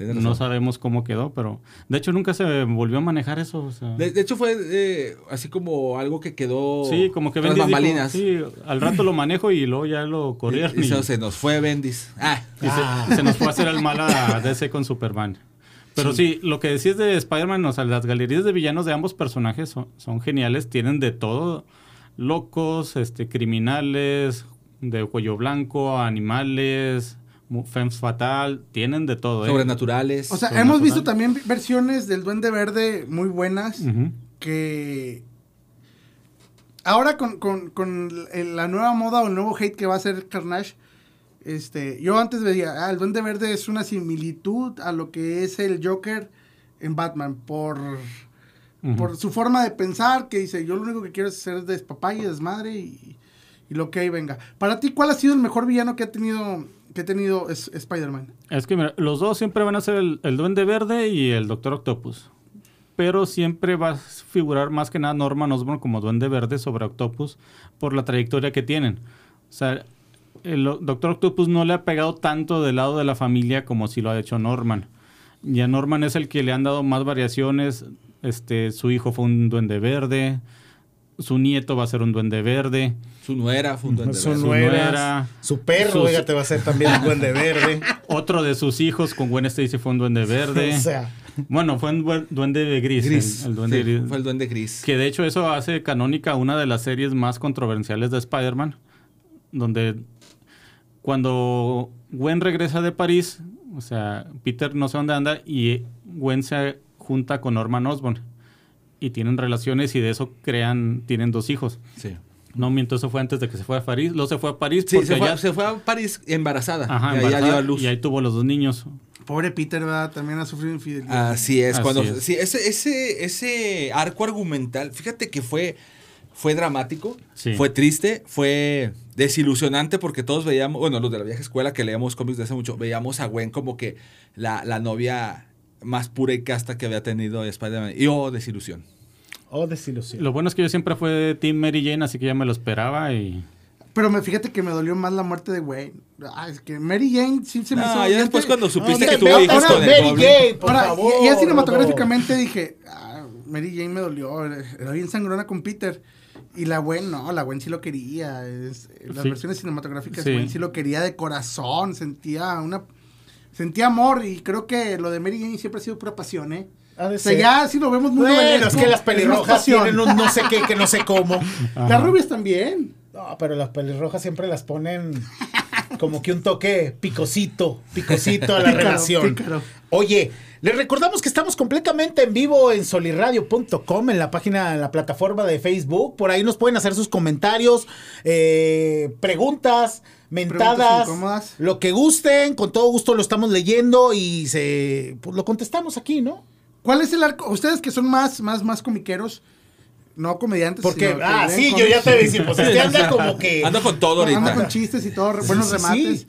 No sabemos cómo quedó, pero de hecho nunca se volvió a manejar eso. o sea. De, de hecho fue eh, así como algo que quedó sí, como que Bendis dijo, bambalinas. sí, al rato lo manejo y luego ya lo (laughs) corrieron. Y, Y, y se, nos fue Bendis. Ah, y se- se, nos fue a hacer el mal a (laughs) DC con Superman. Pero sí, lo que decís de Spider-Man, o sea, las galerías de villanos de ambos personajes son, son geniales, tienen de todo. Locos, este, criminales, de cuello blanco, animales, femme fatal, tienen de todo. ¿eh? sobrenaturales. O sea, Sobrenatural. hemos visto también versiones del Duende Verde muy buenas. Que ahora con, con- con la nueva moda o el nuevo hate que va a hacer Carnage, este, yo antes veía, ah, el Duende Verde es una similitud a lo que es el Joker en Batman por, por su forma de pensar, que dice, yo lo único que quiero es ser despapay y desmadre y, y lo que ahí venga. Para ti, ¿cuál ha sido el mejor villano que ha tenido, que tenido es- Spider-Man? Es que los dos siempre van a ser el, Duende Verde y el Doctor Octopus. Pero siempre va a figurar más que nada Norman Osborn como Duende Verde sobre Octopus por la trayectoria que tienen. O sea, el Doctor Octopus no le ha pegado tanto del lado de la familia como si lo ha hecho Norman. Y a Norman es el que le han dado más variaciones. Este, su hijo fue un Duende Verde. Su nieto va a ser un Duende Verde. Su nuera fue un duende Su verde. nuera, nuera, su perro, sus- oiga, te va a hacer también un duende verde. (laughs) Otro de sus hijos con Gwen Stacy fue un Duende Verde. (laughs) O sea, Bueno, fue un duende gris. Gris. El, el duende Sí, gris. Fue el duende gris. Que de hecho eso hace canónica una de las series más controversiales de Spider-Man, donde Cuando Gwen regresa de París, o sea, Peter no sé dónde anda y Gwen se junta con Norman Osborn y tienen relaciones y de eso crean, tienen dos hijos. Sí. No, miento, eso fue antes de que se fue a París. Luego se fue a París Sí, porque se fue, allá- se fue a París embarazada. Ajá, y allá embarazada, dio a luz. y ahí tuvo los dos niños. Pobre Peter, ¿verdad? También ha sufrido infidelidad. Así es, Así cuando es. sí, ese, ese, ese arco argumental, fíjate que fue, fue dramático, Sí. fue triste, fue desilusionante porque todos veíamos, bueno, los de la vieja escuela que leíamos cómics de hace mucho, veíamos a Gwen como que la, la novia más pura y casta que había tenido Spider-Man. Y oh, desilusión. Oh, desilusión. Lo bueno es que yo siempre fue de Team Mary Jane, así que ya me lo esperaba y... Pero me, fíjate que me dolió más la muerte de Wayne. Ah, es que Mary Jane sí se me No, hizo... ya y después cuando supiste no, que tuvo hijos con el Mary doble. Jane, por Ahora, favor. ya Rodo. cinematográficamente dije, ah, Mary Jane me dolió, era bien sangrona con Peter. Y la Gwen, no, la Gwen sí lo quería. es- las Sí. versiones cinematográficas, Sí. Gwen sí lo quería de corazón, sentía una... Sentía amor y creo que lo de Mary Jane siempre ha sido pura pasión, ¿eh? Ha de O sea, ser. ya sí lo vemos muy Bueno, es que las pelirrojas tienen un no sé qué, que no sé cómo. Las rubias también. No, pero las pelirrojas siempre las ponen como que un toque picosito, picosito a la Pícaro, relación. pícaro. Oye, les recordamos que estamos completamente en vivo en soliradio.com, en la página, en la plataforma de Facebook. Por ahí nos pueden hacer sus comentarios, eh, preguntas, mentadas, Preguntas lo que gusten. Con todo gusto lo estamos leyendo y se, pues, lo contestamos aquí, ¿no? ¿Cuál es el arco? Ustedes que son más, más, más comiqueros, no comediantes. Porque, sino ah, sí, yo ya te decía, pues este anda (laughs) como que... Ando con todo Anda ahorita. con chistes y todo, buenos sí, remates. sí.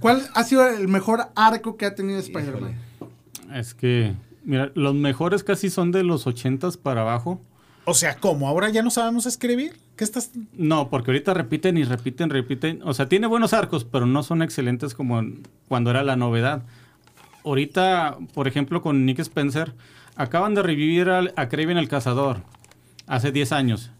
¿Cuál ha sido el mejor arco que ha tenido Spider-Man? Es que, mira, los mejores casi son de los 80s para abajo. O sea, ¿cómo? ¿Ahora ya no sabemos escribir? ¿Qué estás...? No, porque ahorita repiten y repiten, repiten. O sea, tiene buenos arcos, pero no son excelentes como cuando era la novedad. Ahorita, por ejemplo, con Nick Spencer, acaban de revivir al- a Kraven el Cazador hace 10 años.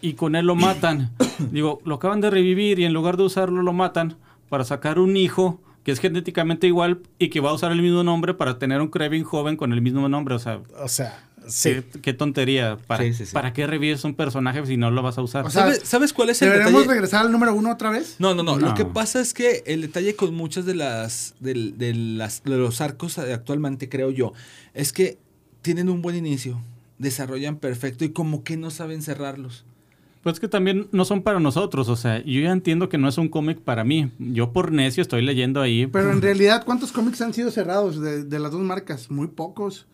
Y con él lo matan. (coughs) Digo, lo acaban de revivir y en lugar de usarlo lo matan para sacar un hijo que es genéticamente igual y que va a usar el mismo nombre para tener un Kraven joven con el mismo nombre. O sea, O sea, sí. qué, qué tontería. ¿Para, Sí, sí, sí. ¿Para qué revives un personaje si no lo vas a usar? O sea, ¿Sabes, sabes cuál es el ¿Deberíamos detalle? regresar al número uno otra vez? No, no, no, Lo que pasa es que el detalle con muchas de las del- de, las de los arcos actualmente creo yo es que tienen un buen inicio, desarrollan perfecto y como que no saben cerrarlos. Pues que también no son para nosotros, o sea, yo ya entiendo que no es un cómic para mí. Yo por necio estoy leyendo ahí. Pero en (laughs) realidad, ¿cuántos cómics han sido cerrados de, de las dos marcas? Muy pocos.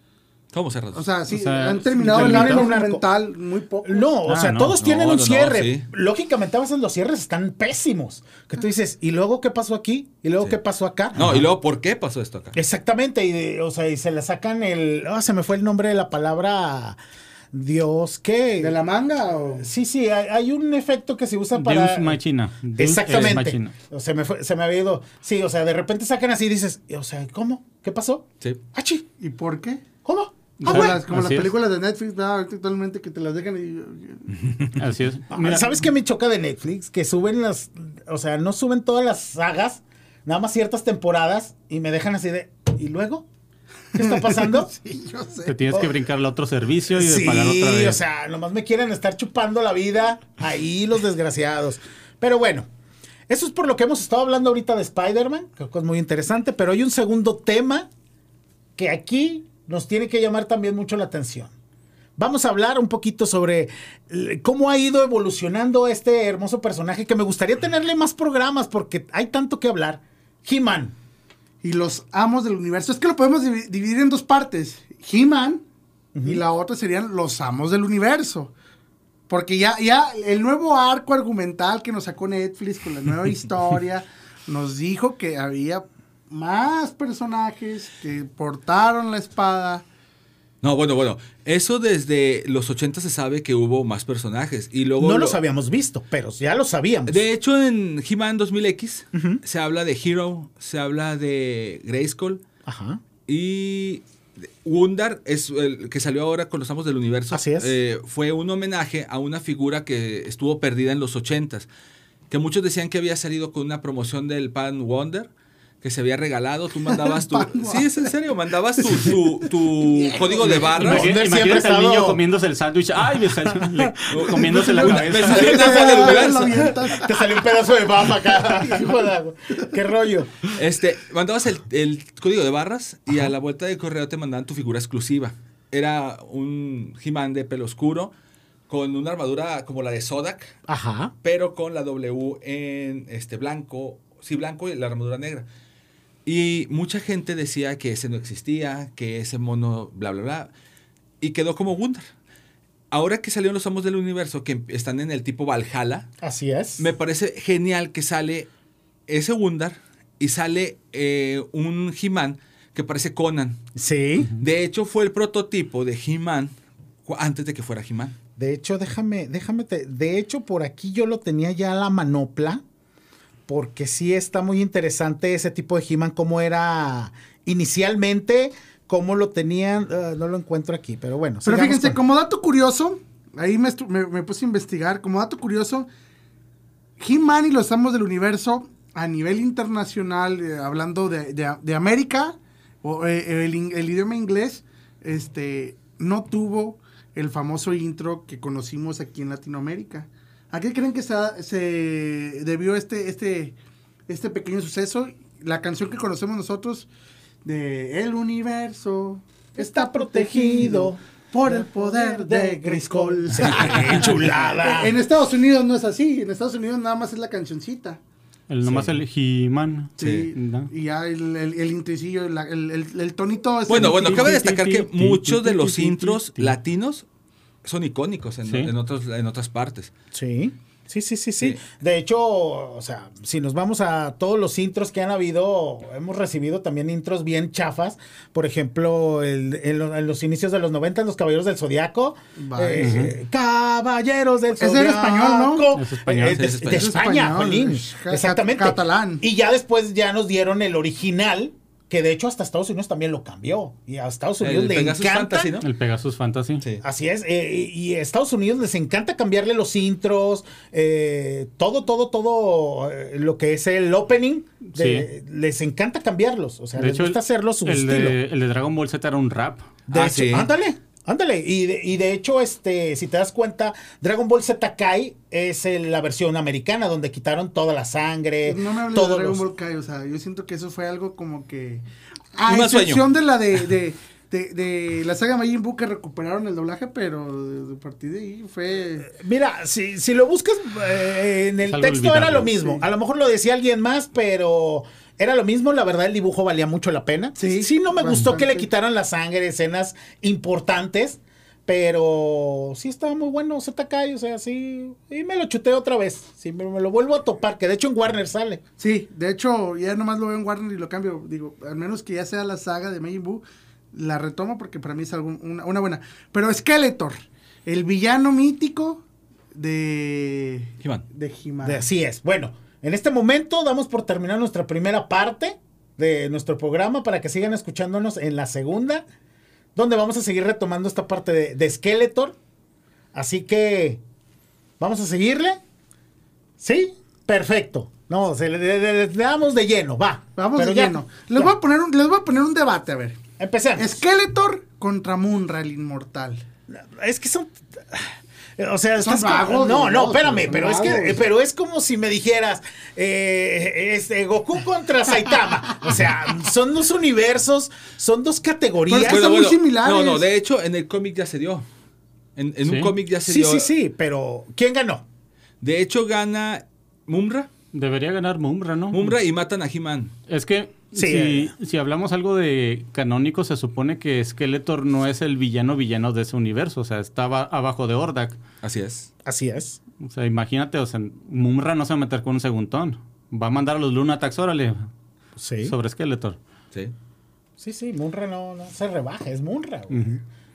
¿Cómo cerrados? O sea, sí, O sea, han terminado el arco. argumental muy pocos. No, o Ah, sea, no. todos tienen No, un no, cierre. sí. Lógicamente, a veces los cierres están pésimos. Que tú dices, ¿y luego qué pasó aquí? ¿Y luego Sí. qué pasó acá? no, y luego, ¿por qué pasó esto acá? Exactamente, y, de- o sea, y se le sacan el... Ah, se me fue el nombre de la palabra... Dios, ¿qué? ¿De la manga o...? Sí, sí, hay, hay un efecto que se usa para... Deus Machina. Deus Ex Exactamente. Machina. O sea, me fue- se me había ido... Sí, o sea, de repente sacan así y dices, o sea, ¿cómo? ¿Qué pasó? Sí. ¡Achi! ¿Y por qué? Ah, las, como las es. películas de Netflix, ¿verdad? Actualmente que te las dejan y... (laughs) Así es. Ah, Mira, ¿Sabes qué me choca de Netflix? Que suben las. O sea, no suben todas las sagas, nada más ciertas temporadas y me dejan así de. ¿Y luego? ¿Qué está pasando? (laughs) sí, yo Te sé. tienes que brincar al otro servicio y de sí, pagar otra vez. o sea, nomás me quieren estar chupando la vida ahí los desgraciados. Pero bueno, eso es por lo que hemos estado hablando ahorita de Spider-Man, creo que es muy interesante, pero hay un segundo tema que aquí nos tiene que llamar también mucho la atención. Vamos a hablar un poquito sobre eh, cómo ha ido evolucionando este hermoso personaje que me gustaría tenerle más programas porque hay tanto que hablar. He-Man. Y los amos del universo. Es que lo podemos divi- dividir en dos partes. He-Man y la otra serían los amos del universo. Porque ya, ya el nuevo arco argumental que nos sacó Netflix con la nueva (laughs) historia nos dijo que había más personajes que portaron la espada. No, bueno, bueno, eso desde los 80 se sabe que hubo más personajes y luego No lo- los habíamos visto, pero ya lo sabíamos. De hecho, en He-Man 2000X se habla de Hero, se habla de Grayskull Ajá. y Wundar es el que salió ahora con los Amos del Universo. Así es. Eh, fue un homenaje a una figura que estuvo perdida en los 80s, que muchos decían que había salido con una promoción del Pan Wonder, que se había regalado, tú mandabas tu... (laughs) sí, es en serio, mandabas tu, tu, tu código de barras. Imagínate, imagínate al niño comiéndose el sándwich. Ay, me salió le- (laughs) comiéndose la Me cabeza. salió una sal del Lo universo. avientas. Te salió un pedazo de baba acá. (laughs) ¿Qué rollo? Este, mandabas el, el código de barras y a la vuelta de correo te mandaban tu figura exclusiva. Era un He-Man de pelo oscuro con una armadura como la de Sodak, Ajá. pero con la W en este blanco, sí blanco y la armadura negra. Y mucha gente decía que ese no existía, que ese mono bla bla bla y quedó como Gundar. Ahora que salieron los amos del universo que están en el tipo Valhalla, Así es. me parece genial que sale ese Gundar y sale eh, un He-Man que parece Conan. Sí. De hecho, fue el prototipo de He-Man antes de que fuera He-Man. De hecho, déjame, déjame, te- de hecho, por aquí yo lo tenía ya a la manopla, porque sí está muy interesante ese tipo de He-Man, cómo era inicialmente, cómo lo tenían, ah, no lo encuentro aquí, pero bueno. Pero fíjense, con- como dato curioso, ahí me, me- me puse a investigar, como dato curioso, He-Man y los Amos del Universo a nivel internacional, eh, hablando de, de- de América, o eh, el, el idioma inglés, este, no tuvo el famoso intro que conocimos aquí en Latinoamérica. ¿A qué creen que se, se debió este, este, este pequeño suceso? La canción que conocemos nosotros de El universo está protegido por el poder de Grayskull. Sí, qué (laughs) chulada. En Estados Unidos no es así. En Estados Unidos nada más es la cancioncita. El, nomás el He-Man. Sí. ¿no? Y ya el, el, el intricillo, el, el- el tonito. es Bueno, el- bueno, cabe destacar que muchos de los intros ti. latinos son icónicos en, Sí. en otros, en otras partes. Sí. Sí, sí, sí, sí, Sí. De hecho, o sea, si nos vamos a todos los intros que han habido, hemos recibido también intros bien chafas. Por ejemplo, el- en, lo- en los inicios de los 90, los Caballeros del Zodiaco. Eh, Caballeros del Zodiaco. era español, ¿no? Es español. Eh, de, Sí, es de español. España, Es español, Jolín. es Exactamente. catalán. Y ya después ya nos dieron el original, que de hecho hasta Estados Unidos también lo cambió. Y a Estados Unidos El le Pegasus encanta. Fantasy, ¿no? El Pegasus Fantasy. Sí. Así es, eh, y a Estados Unidos les encanta cambiarle los intros, eh, todo, todo, todo eh, lo que es el opening, de- les encanta cambiarlos, o sea, De les hecho, gusta hacerlo su el estilo. de, el de Dragon Ball Z era un rap. De Ah, hecho, sí. ándale, ándale, y de, y de hecho, este, si te das cuenta, Dragon Ball Z Kai es el- la versión americana, donde quitaron toda la sangre, No me hables de Dragon los- Ball Kai, o sea, yo siento que eso fue algo como que... A Un excepción sueño. de la de, (laughs) de, de, de la saga Majin Buu que recuperaron el doblaje, pero de, de partir de ahí fue... Mira, si, si lo buscas eh, en el texto era lo mismo. sí. A lo mejor lo decía alguien más, pero era lo mismo. La verdad, el dibujo valía mucho la pena. Sí, sí no me gustó que le quitaran la sangre, escenas importantes. Pero sí estaba muy bueno ZK, o sea, sí. Y me lo chuté otra vez. Sí, me, me lo vuelvo a topar, que de hecho en Warner sale. Sí, de hecho, ya nomás lo veo en Warner y lo cambio. Digo, al menos que ya sea la saga de Majin Buu, la retomo porque para mí es algo, una, una buena. Pero Skeletor, el villano mítico de... He-Man. De He-Man. De- así es. Bueno, en este momento damos por terminar nuestra primera parte de nuestro programa para que sigan escuchándonos en la segunda, donde vamos a seguir retomando esta parte de, de Skeletor. Así que, ¿vamos a seguirle? ¿Sí? Perfecto. No, se le, le- le- le damos de lleno, va. Vamos Pero de ya- lleno. Les ya. voy, a poner un, les voy a poner un debate, a ver. Empecemos. Skeletor contra Munra, el inmortal. Es que son. O sea, Son estás como- vagos, no, no, espérame, pero es que, pero es como si me dijeras, eh, este, Goku contra Saitama. O sea, son dos universos, son dos categorías. Pero es que son muy similares. No, no, de hecho, en el cómic ya se dio. En, en Sí. un cómic ya se sí, dio. sí, sí, pero ¿quién ganó? De hecho, gana Mumra. Debería ganar Mumra, ¿no? Mumra y matan a He-Man. Es que Sí. si, si hablamos algo de canónico, se supone que Skeletor no es el villano villano de ese universo. O sea, estaba abajo de Ordak. Así es. Así es. O sea, imagínate, o sea, Mumra no se va a meter con un segundón. Va a mandar a los Lunatax, órale, Sí. sobre Skeletor. Sí. Sí, sí, Munra no, no se rebaja, es Munra. güey.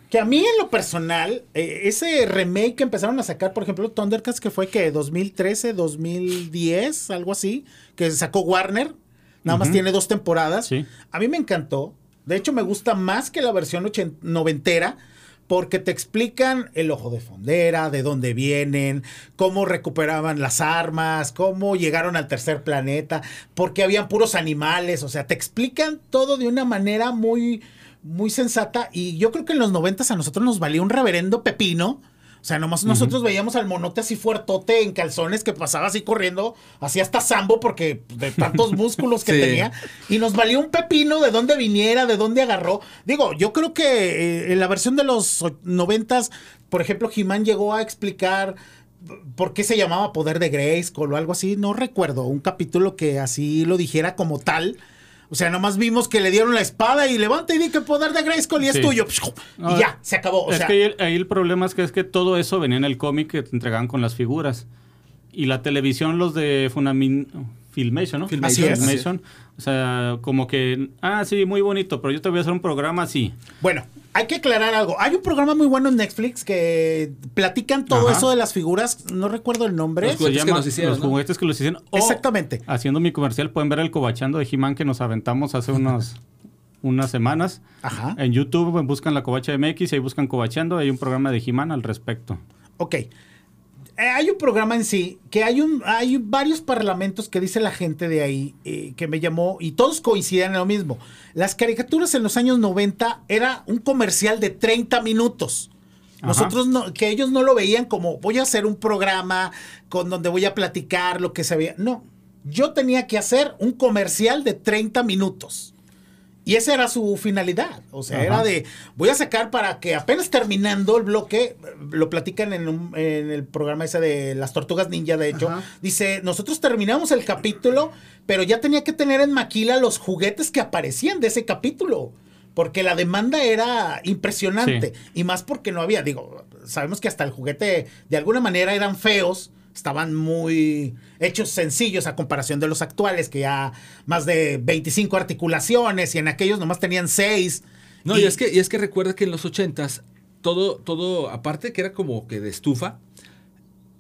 Que a mí en lo personal, eh, ese remake que empezaron a sacar, por ejemplo, Thundercats, que fue que 2013, 2010, algo así, que sacó Warner, nada más tiene dos temporadas. Sí. A mí me encantó. De hecho, me gusta más que la versión noventera, porque te explican el ojo de fondera, de dónde vienen, cómo recuperaban las armas, cómo llegaron al tercer planeta, porque habían puros animales, o sea, te explican todo de una manera muy, muy sensata y yo creo que en los noventas a nosotros nos valía un reverendo pepino. O sea, nomás nosotros veíamos al monote así fuertote en calzones que pasaba así corriendo, así hasta sambo porque de tantos (laughs) músculos que Sí. tenía. Y nos valió un pepino de dónde viniera, de dónde agarró. Digo, yo creo que eh, en la versión de los noventas, por ejemplo, He-Man llegó a explicar por qué se llamaba Poder de Grayskull o algo así. No recuerdo un capítulo que así lo dijera como tal. O sea, nomás vimos que le dieron la espada y levanta y di que poder de Grayskull y es Sí. tuyo. Y ya, se acabó. O es sea, que ahí, el- ahí el problema es que es que todo eso venía en el cómic que te entregaban con las figuras. Y la televisión, los de Funamin, Filmation, ¿no? Filmation, Así es. Filmation. O sea, como que, ah, sí, muy bonito, pero yo te voy a hacer un programa así. Bueno, hay que aclarar algo. Hay un programa muy bueno en Netflix que platican todo Ajá. eso de las figuras. No recuerdo el nombre. Los juguetes que nos hicieron, Los ¿no? juguetes que los hicieron. O, Exactamente. Haciendo mi comercial, pueden ver el cobachando de He-Man que nos aventamos hace unos, (laughs) unas semanas. Ajá. En YouTube buscan la covacha MX y ahí buscan cobachando. Hay un programa de He-Man al respecto. Ok. Eh, hay un programa en sí que hay un hay varios parlamentos que dice la gente de ahí eh, que me llamó y todos coinciden en lo mismo. Las caricaturas en los años 90 era un comercial de 30 minutos. Nosotros no, que ellos no lo veían como voy a hacer un programa con donde voy a platicar lo que se veía. No, yo tenía que hacer un comercial de 30 minutos. Y esa era su finalidad. O sea, Ajá. era de, voy a sacar para que apenas terminando el bloque, lo platican en, un- en el programa ese de las tortugas ninja, de hecho, Ajá. dice, nosotros terminamos el capítulo, pero ya tenía que tener en maquila los juguetes que aparecían de ese capítulo. Porque la demanda era impresionante. Y más porque no había, digo, sabemos que hasta el juguete de alguna manera eran feos, estaban muy hechos sencillos a comparación de los actuales, que ya más de 25 articulaciones y en aquellos nomás tenían 6. No, y, es que, y es que recuerda que en los ochentas, todo, todo, aparte que era como que de estufa,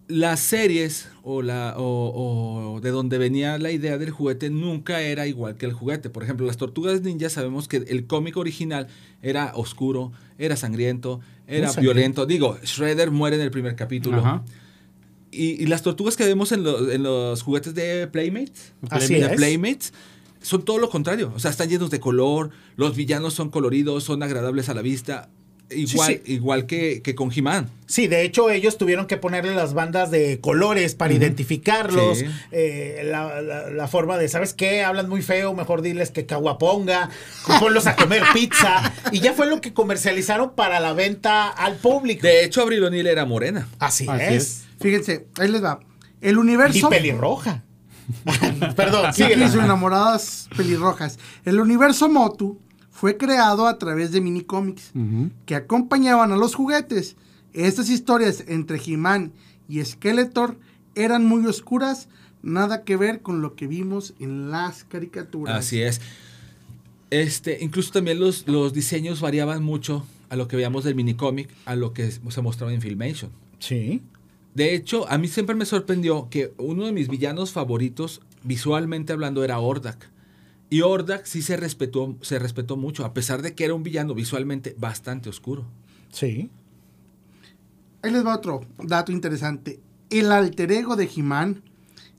las series o, la, o, o de donde venía la idea del juguete nunca era igual que el juguete. Por ejemplo, las tortugas ninja sabemos que el cómic original era oscuro, era sangriento, era sangriento. violento. Digo, Shredder muere en el primer capítulo. Ajá. Y, y las tortugas que vemos en, lo- en los juguetes de Playmates, Así de es. Playmates, son todo lo contrario. O sea, están llenos de color, los villanos son coloridos, son agradables a la vista. Igual, sí. igual que, que con He-Man. Sí, de hecho ellos tuvieron que ponerle las bandas de colores para identificarlos, Sí. eh, la, la- la forma de, ¿sabes qué? Hablan muy feo, mejor diles que caguaponga, (laughs) ponlos a comer pizza. Y ya fue lo que comercializaron para la venta al público. De hecho, Abril O'Neill era morena. Así, Así es. es. Fíjense, ahí les va. El Y universo. pelirroja. (laughs) Perdón, Sí, aquí son enamoradas pelirrojas. El universo Motu fue creado a través de minicómics Ujú. que acompañaban a los juguetes. Estas historias entre He-Man y Skeletor eran muy oscuras, nada que ver con lo que vimos en las caricaturas. Así es. Este, incluso también los, los diseños variaban mucho a lo que veíamos del minicómic, a lo que se mostraba en Filmation. Sí. De hecho, a mí siempre me sorprendió que uno de mis villanos favoritos, visualmente hablando, era Ordak. Y Ordak sí se respetó, se respetó mucho, a pesar de que era un villano visualmente bastante oscuro. Sí. Ahí les va otro dato interesante. El alter ego de He-Man,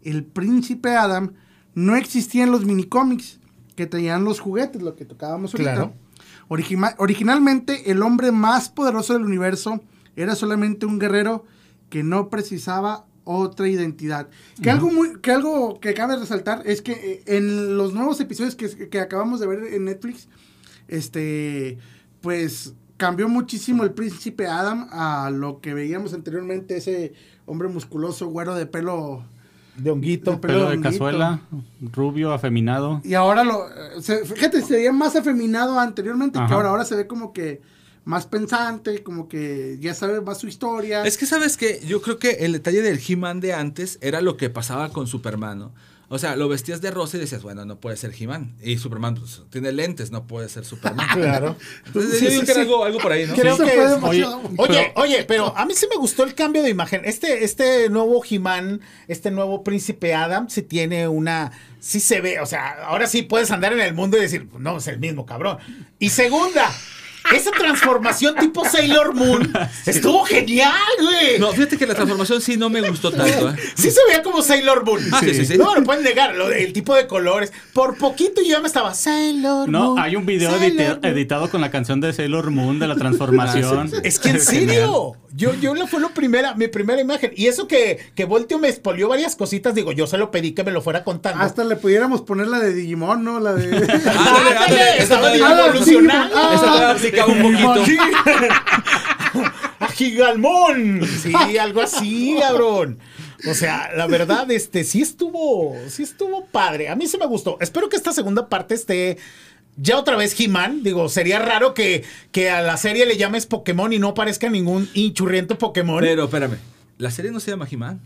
el príncipe Adam, no existía en los minicómics que tenían los juguetes, lo que tocábamos ahorita. Claro. Origima- originalmente, el hombre más poderoso del universo era solamente un guerrero que no precisaba otra identidad. Que, algo, muy, que algo que cabe resaltar es que eh, en los nuevos episodios que, que acabamos de ver en Netflix, este, pues cambió muchísimo el príncipe Adam a lo que veíamos anteriormente, ese hombre musculoso, güero de pelo. De honguito. De Pelo de honguito. cazuela, rubio, afeminado. Y ahora lo. eh, se- fíjate, se veía más afeminado anteriormente que ahora. Ahora se ve como que más pensante, como que ya sabe más su historia. Es que, ¿sabes qué? Yo creo que el detalle del He-Man de antes era lo que pasaba con Superman, ¿no? O sea, lo vestías de rosa y decías, bueno, no puede ser He-Man. Y Superman pues, tiene lentes, no puede ser Superman. (laughs) Claro. Entonces, Sí, yo digo sí, que era sí. algo, algo por ahí, ¿no? Creo que fue es-. Oye, oye, pero a mí sí me gustó el cambio de imagen. Este, este nuevo He-Man, este nuevo príncipe Adam, sí tiene una. Sí se ve, o sea, ahora sí puedes andar en el mundo y decir, no, es el mismo cabrón. Y segunda, esa transformación tipo Sailor Moon (laughs) estuvo genial, güey. No, fíjate que la transformación sí no me gustó tanto. ¿eh? (laughs) Sí se veía como Sailor Moon. Ah, sí, sí, sí. No, lo pueden negar. lo de- el tipo de colores. Por poquito yo ya me estaba Sailor No, Moon. hay un video Sailor edita- Moon". editado con la canción de Sailor Moon de la transformación. (laughs) Es que en serio, yo, yo la fue lo primera, mi primera imagen. Y eso que, que Voltio me expolió varias cositas, digo, yo se lo pedí que me lo fuera contando. Hasta le pudiéramos poner la de Digimon, ¿no? La de. Ándale, ándale, esa estaba todavía- Ah, un poquito. A (laughs) Gigalmón. Sí, algo así, cabrón. O sea, la verdad, este, sí estuvo, sí estuvo padre. A mí sí me gustó. Espero que esta segunda parte esté ya otra vez He-Man. Digo, sería raro que, que a la serie le llames Pokémon y no aparezca ningún hinchurriento Pokémon. Pero espérame, la serie no se llama He-Man.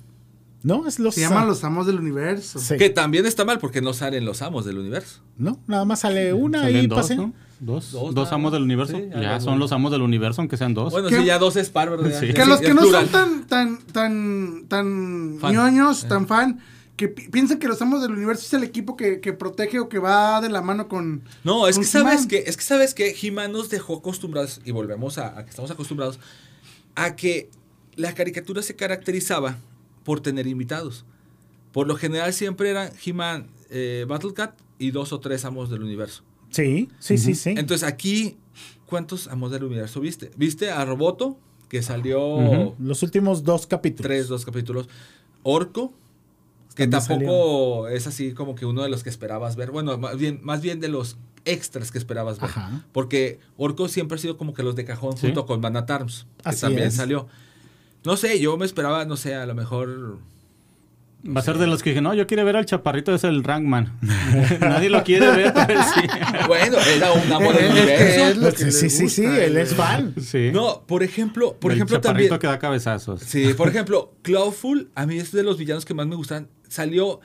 no, es los. Se llaman Los Amos del Universo. Sí. Que también está mal porque no salen los amos del universo. No, nada más sale una y dos. ¿no? Dos, Dos, dos, nada amos del universo. Sí, ya algo son los amos del universo, aunque sean dos. Bueno, ¿Qué? sí, ya dos es par, ¿verdad? Sí. Que los que no plural. son tan, tan, tan, tan Fan. ñoños, Eh. tan fan, que pi- piensan que los Amos del Universo es el equipo que, que protege o que va de la mano con. No, es con que sabes que, es que sabes que He-Man nos dejó acostumbrados, y volvemos a, a que estamos acostumbrados, a que la caricatura se caracterizaba por tener invitados. Por lo general siempre eran He-Man, eh, Battle Cat y dos o tres amos del universo. Sí, sí, sí, sí. Entonces aquí, ¿cuántos amos del universo viste? ¿Viste a Roboto? Que salió. Los últimos dos capítulos. tres, dos capítulos. Orco, que También tampoco es así como que uno de los que esperabas ver. Bueno, más bien, más bien de los extras que esperabas ver. Ajá. Porque Orco siempre ha sido como que los de cajón Sí. junto con Manatarms, que Así también es. salió. No sé, yo me esperaba, no sé, a lo mejor. Va a ser de los que dije, no, yo quiero ver al chaparrito, es el Rankman. (laughs) Nadie lo quiere ver, pero sí. Bueno, era un amo del (laughs) universo. es lo que le Sí, sí, sí, gusta, él es fan. Sí. No, por ejemplo, por El ejemplo chaparrito también. que da cabezazos. Sí, por ejemplo, Clawful, a mí es de los villanos que más me gustan. Salió,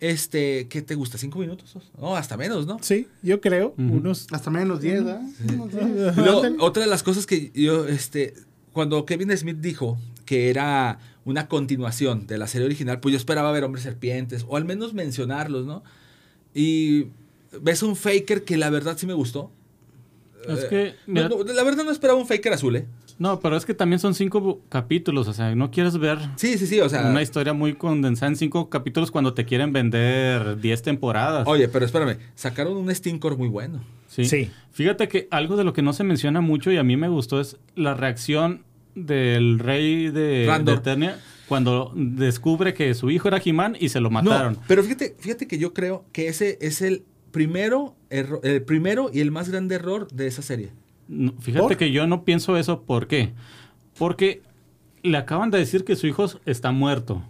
este, ¿qué te gusta? ¿Cinco minutos? No, hasta menos, ¿no? Sí, yo creo. Unos. Hasta menos 10, ¿verdad? Unos 10. Y luego, Ándale. otra de las cosas que yo, este, cuando Kevin Smith dijo que era una continuación de la serie original, pues yo esperaba ver Hombres Serpientes, o al menos mencionarlos, ¿no? Y ves un Faker que la verdad sí me gustó. Es Eh, que, no, mira- no, la verdad no esperaba un Faker azul, ¿eh? No, pero es que también son cinco capítulos, o sea, no quieres ver Sí, sí, sí, o sea... una historia muy condensada en cinco capítulos cuando te quieren vender 10 temporadas. Oye, pero espérame, sacaron un Stinkor muy bueno. Sí. Sí. Fíjate que algo de lo que no se menciona mucho y a mí me gustó es la reacción del rey de, Randor. de Eternia cuando descubre que su hijo era He-Man y se lo mataron. No, pero fíjate, fíjate que yo creo que ese es el primero, erro- el primero y el más grande error de esa serie. No, fíjate ¿Por? que yo no pienso eso. ¿Por qué? Porque le acaban de decir que su hijo está muerto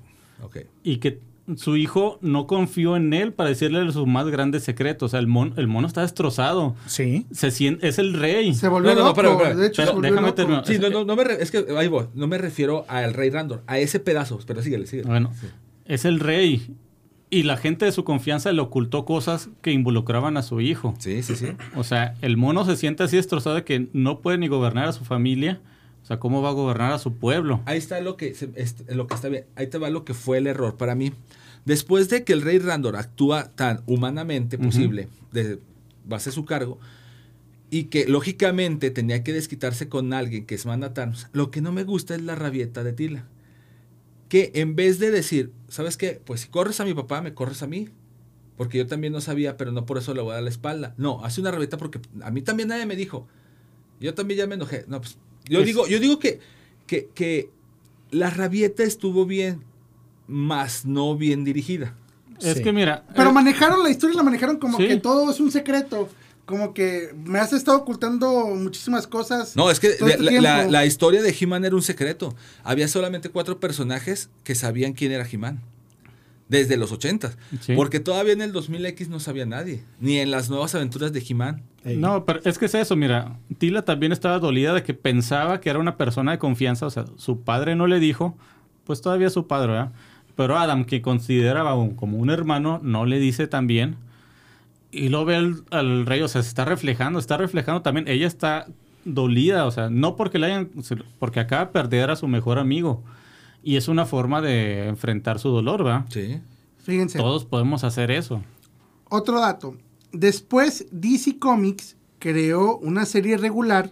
Ok. y que su hijo no confió en él para decirle su más grande secreto. O sea, el, mon- el mono está destrozado. Sí. Se siente, es el rey. Se volvió No, no, no, loco. espérame, espérame. De hecho, Pero se volvió déjame loco. terminar. Sí, no, no, no me re- es que ahí voy, no me refiero al Rey Randor, a ese pedazo, pero síguele, síguele. Bueno, es el rey. Y la gente de su confianza le ocultó cosas que involucraban a su hijo. Sí, sí, sí. O sea, el mono se siente así destrozado de que no puede ni gobernar a su familia. O sea, ¿cómo va a gobernar a su pueblo? Ahí está lo que, lo que está bien. Ahí te va lo que fue el error para mí. Después de que el Rey Randor actúa tan humanamente posible, de base a su cargo, y que lógicamente tenía que desquitarse con alguien que es Manatarms, lo que no me gusta es la rabieta de Tila. Que en vez de decir, ¿sabes qué? Pues si corres a mi papá, me corres a mí. Porque yo también no sabía, pero no por eso le voy a dar la espalda. No, hace una rabieta porque a mí también nadie me dijo. Yo también ya me enojé. No, pues, yo Es- digo, yo digo que, que, que la rabieta estuvo bien, más no bien dirigida. Es Sí. que mira... Pero eh, manejaron la historia, la manejaron como Sí. que todo es un secreto. Como que me has estado ocultando muchísimas cosas. No, es que este la- la- la historia de He-Man era un secreto. Había solamente cuatro personajes que sabían quién era He-Man. Desde los 80. Sí. Porque todavía en el 2000X no sabía nadie. Ni en las nuevas aventuras de He-Man. No, pero es que es eso, mira, Tila también estaba dolida de que pensaba que era una persona de confianza, o sea, su padre no le dijo, pues todavía su padre, ¿verdad? Pero Adam, que consideraba un- como un hermano, no le dice también. Y lo ve al, al rey, o sea, se está reflejando, está reflejando también, ella está dolida, o sea, no porque le hayan, porque acaba de perder a su mejor amigo. Y es una forma de enfrentar su dolor, ¿va? Sí. Fíjense. Todos podemos hacer eso. Otro dato. Después, DC Comics creó una serie regular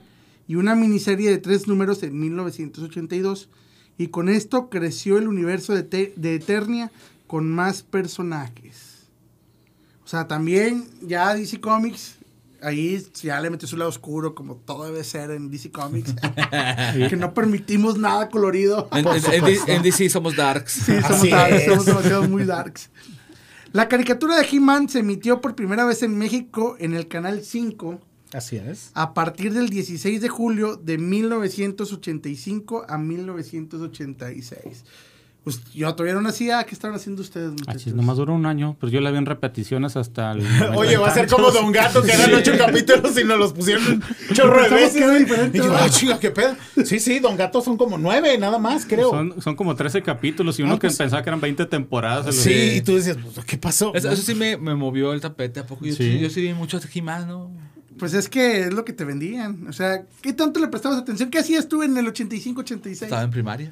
y una miniserie de tres números en 1982. Y con esto creció el universo de, de Eternia con más personajes. O sea, también ya DC Comics, ahí ya le metió su lado oscuro, como todo debe ser en DC Comics. (laughs) que no permitimos nada colorido. En, en- en D- en DC somos darks. Sí, somos, Así darks, es. somos demasiado muy darks. La caricatura de He-Man se emitió por primera vez en México en el canal 5 Así es. a partir del 16 de julio de 1985 a 1986. Pues, yo todavía no nacía. ¿Qué estaban haciendo ustedes, Ah, muchachos? chis, nomás duró un año, pero yo la vi en repeticiones hasta el. (laughs) Oye, va a ser como Don Gato, que (laughs) eran Sí. ocho capítulos y nos los pusieron un chorro de veces. que Y yo, ah, chinga, qué pedo. Sí, sí, Don Gato son como nueve, nada más, creo. Son, son como 13 capítulos y uno Ah, que pues- pensaba que eran 20 temporadas. Sí, y tú decías, pues, ¿qué pasó? Eso, eso sí me, me movió el tapete. ¿A poco? Yo sí, yo sí vi mucho de He-Man, ¿no? Pues es que es lo que te vendían. O sea, ¿qué tanto le prestabas atención? ¿Qué hacías tú en el 85, 86? Estaba en primaria.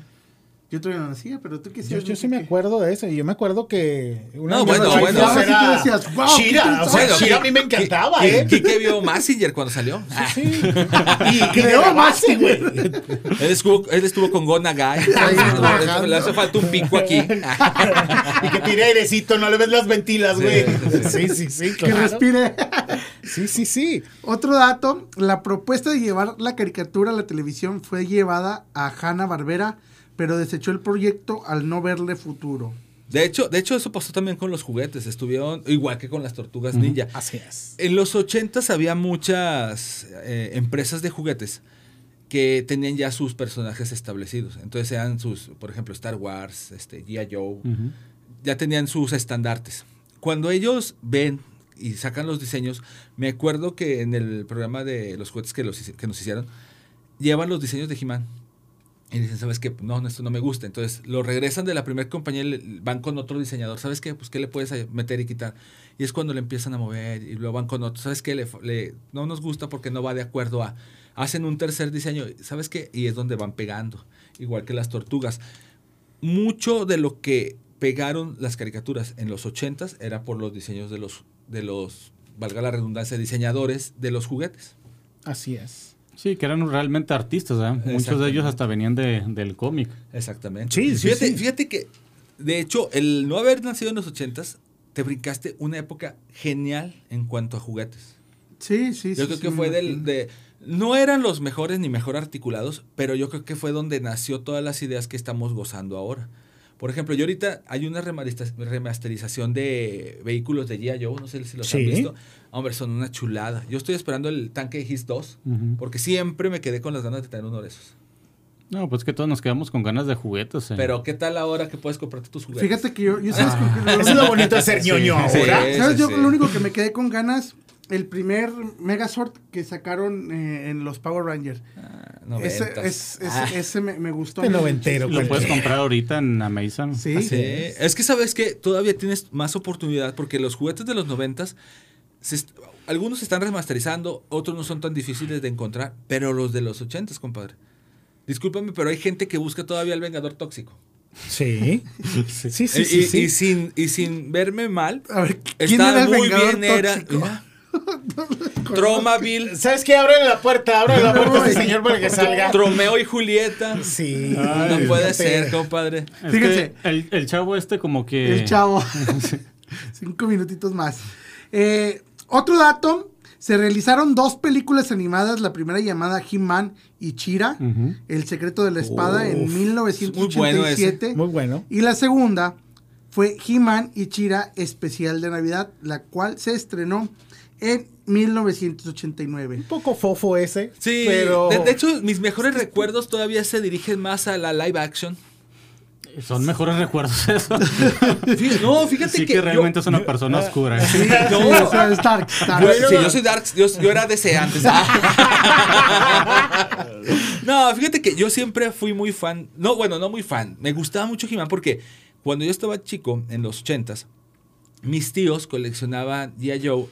Yo todavía no nacía, pero tú qué Yo, yo sí me acuerdo de eso. Y yo me acuerdo que. Una No, bueno, bueno. sí era tú decías, "Wow, qué Shira. O sea, interesante". Shira a mí me encantaba, Qui- ¿eh? Quique vio Massinger cuando salió. Ah, Sí. (laughs) Y, base, güey. él, estuvo, él estuvo con Gona Guy. Le hace falta un pico aquí. y que tire airecito, no le ves las ventilas, güey. Sí, sí, sí, Que claro. respire. Sí, sí, sí. Otro dato, la propuesta de llevar la caricatura a la televisión fue llevada a Hanna Barbera, pero desechó el proyecto al no verle futuro. De hecho, de hecho, eso pasó también con los juguetes. Estuvieron igual que con las tortugas ninja. Así es. En los 80 había muchas eh, empresas de juguetes que tenían ya sus personajes establecidos. Entonces eran sus, por ejemplo, Star Wars, este, G.I. Joe, ya tenían sus estandartes. Cuando ellos ven y sacan los diseños, me acuerdo que en el programa de los juguetes que, los, que nos hicieron, llevan los diseños de He-Man. Y dicen, ¿sabes qué? No, no, esto no me gusta. Entonces lo regresan de la primera compañía y van con otro diseñador. ¿Sabes qué? Pues, ¿qué le puedes a- meter y quitar? Y es cuando le empiezan a mover y lo van con otro. ¿Sabes qué? Le- no nos gusta porque no va de acuerdo a... Hacen un tercer diseño. ¿Sabes qué? Y es donde van pegando. Igual que las tortugas. Mucho de lo que pegaron las caricaturas en los 80s era por los diseños de los, de los, valga la redundancia, diseñadores de los juguetes. Así es. Sí, que eran realmente artistas, ¿verdad? Muchos de ellos hasta venían de, del cómic. Exactamente. Sí, sí, fíjate, sí. fíjate que, de hecho, el no haber nacido en los 80s, te brincaste una época genial en cuanto a juguetes. Sí, sí, Yo sí, creo sí, que fue del, de... No eran los mejores ni mejor articulados, pero yo creo que fue donde nació todas las ideas que estamos gozando ahora. Por ejemplo, yo ahorita hay una remasteriza- remasterización de vehículos de G.I. Joe, no sé si los han Sí. visto. Hombre, son una chulada. Yo estoy esperando el tanque de His 2, Ujú. porque siempre me quedé con las ganas de tener uno de esos. No, pues que todos nos quedamos con ganas de juguetes. eh. Pero ¿qué tal ahora que puedes comprarte tus juguetes? Fíjate que yo, yo sabes con qué- (laughs) Eso es lo bonito de ser ñoño Sí, ahora. sí. ¿Sabes? Yo sí. lo único que me quedé con ganas, el primer Megazord que sacaron eh, en los Power Rangers. Ah, Ese, es- Ah, ese me, me gustó. De noventero. Lo puedes comprar ahorita en Amazon. Sí. sí. Es que sabes que todavía tienes más oportunidad porque los juguetes de los noventas, se algunos se están remasterizando, otros no son tan difíciles de encontrar, pero los de los ochentas, compadre. Discúlpame, pero hay gente que busca todavía el Vengador Tóxico. Sí. (laughs) Sí, sí, y, sí. y- sí. y sin, y sin verme mal, A ver, ¿quién está era el muy Vengador bien, era... tóxico? mira, Tromaville, ¿Sabes qué? Abre la puerta, abre la puerta, ese señor, para que salga. Tromeo y Julieta. Sí. no puede fíjate. ser, compadre. Es Fíjense. el, el chavo este como que... El chavo. (laughs) Cinco minutitos más. Eh, otro dato. Se realizaron dos películas animadas. La primera llamada He-Man y Chira. El secreto de la espada en Uf, muy bueno. 1987. Muy bueno. Y la segunda fue He-Man y Chira especial de Navidad, la cual se estrenó en 1989. Un poco fofo ese. Sí, pero. de, de hecho, mis mejores recuerdos todavía se dirigen más a la live action. Son mejores recuerdos (laughs) eso. No, fíjate sí que, que, yo- realmente es una persona oscura. ¿eh? No, Sí, o sea, es dark, dark. yo, sí, yo soy Darks, yo, yo era DC antes. (laughs) no, fíjate que yo siempre fui muy fan. No, bueno, no muy fan. Me gustaba mucho He-Man porque cuando yo estaba chico, en los 80s, mis tíos coleccionaban G.I. Joe,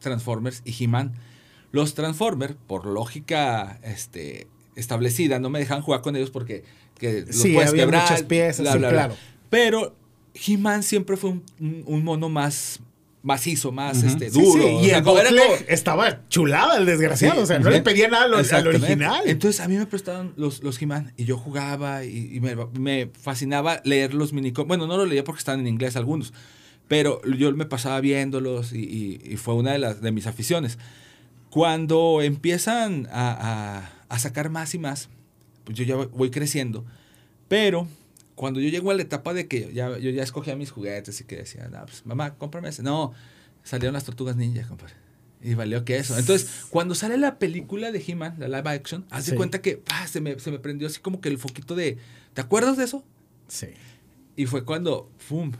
Transformers y He-Man. Los Transformers, por lógica este, establecida, no me dejan jugar con ellos porque que los Sí, puedes había quebrar. muchas piezas, bla, sí, bla, bla. claro. Pero He-Man siempre fue un, un- un mono más macizo, más este, duro. sí, Y el como era Bootleg como- estaba chulada el desgraciado. o sea, no le pedía nada al, original. Entonces a mí me prestaban los, los He-Man y yo jugaba y, y me, me fascinaba leer los minicómics. Bueno, no los leía porque estaban en inglés algunos, pero yo me pasaba viéndolos y, y- y fue una de, las, de mis aficiones. Cuando empiezan a, a- a sacar más y más, pues yo ya voy- creciendo, pero cuando yo llego a la etapa de que ya, yo ya escogía mis juguetes y que decía, no, pues mamá, cómprame ese. No, salieron las tortugas ninja, compadre. Y valió que eso. Entonces, cuando sale la película de He-Man, la live action, haz de Sí. cuenta que ah, se, me, se me prendió así como que el foquito de. ¿Te acuerdas de eso? Sí. Y fue cuando. ¡Fum!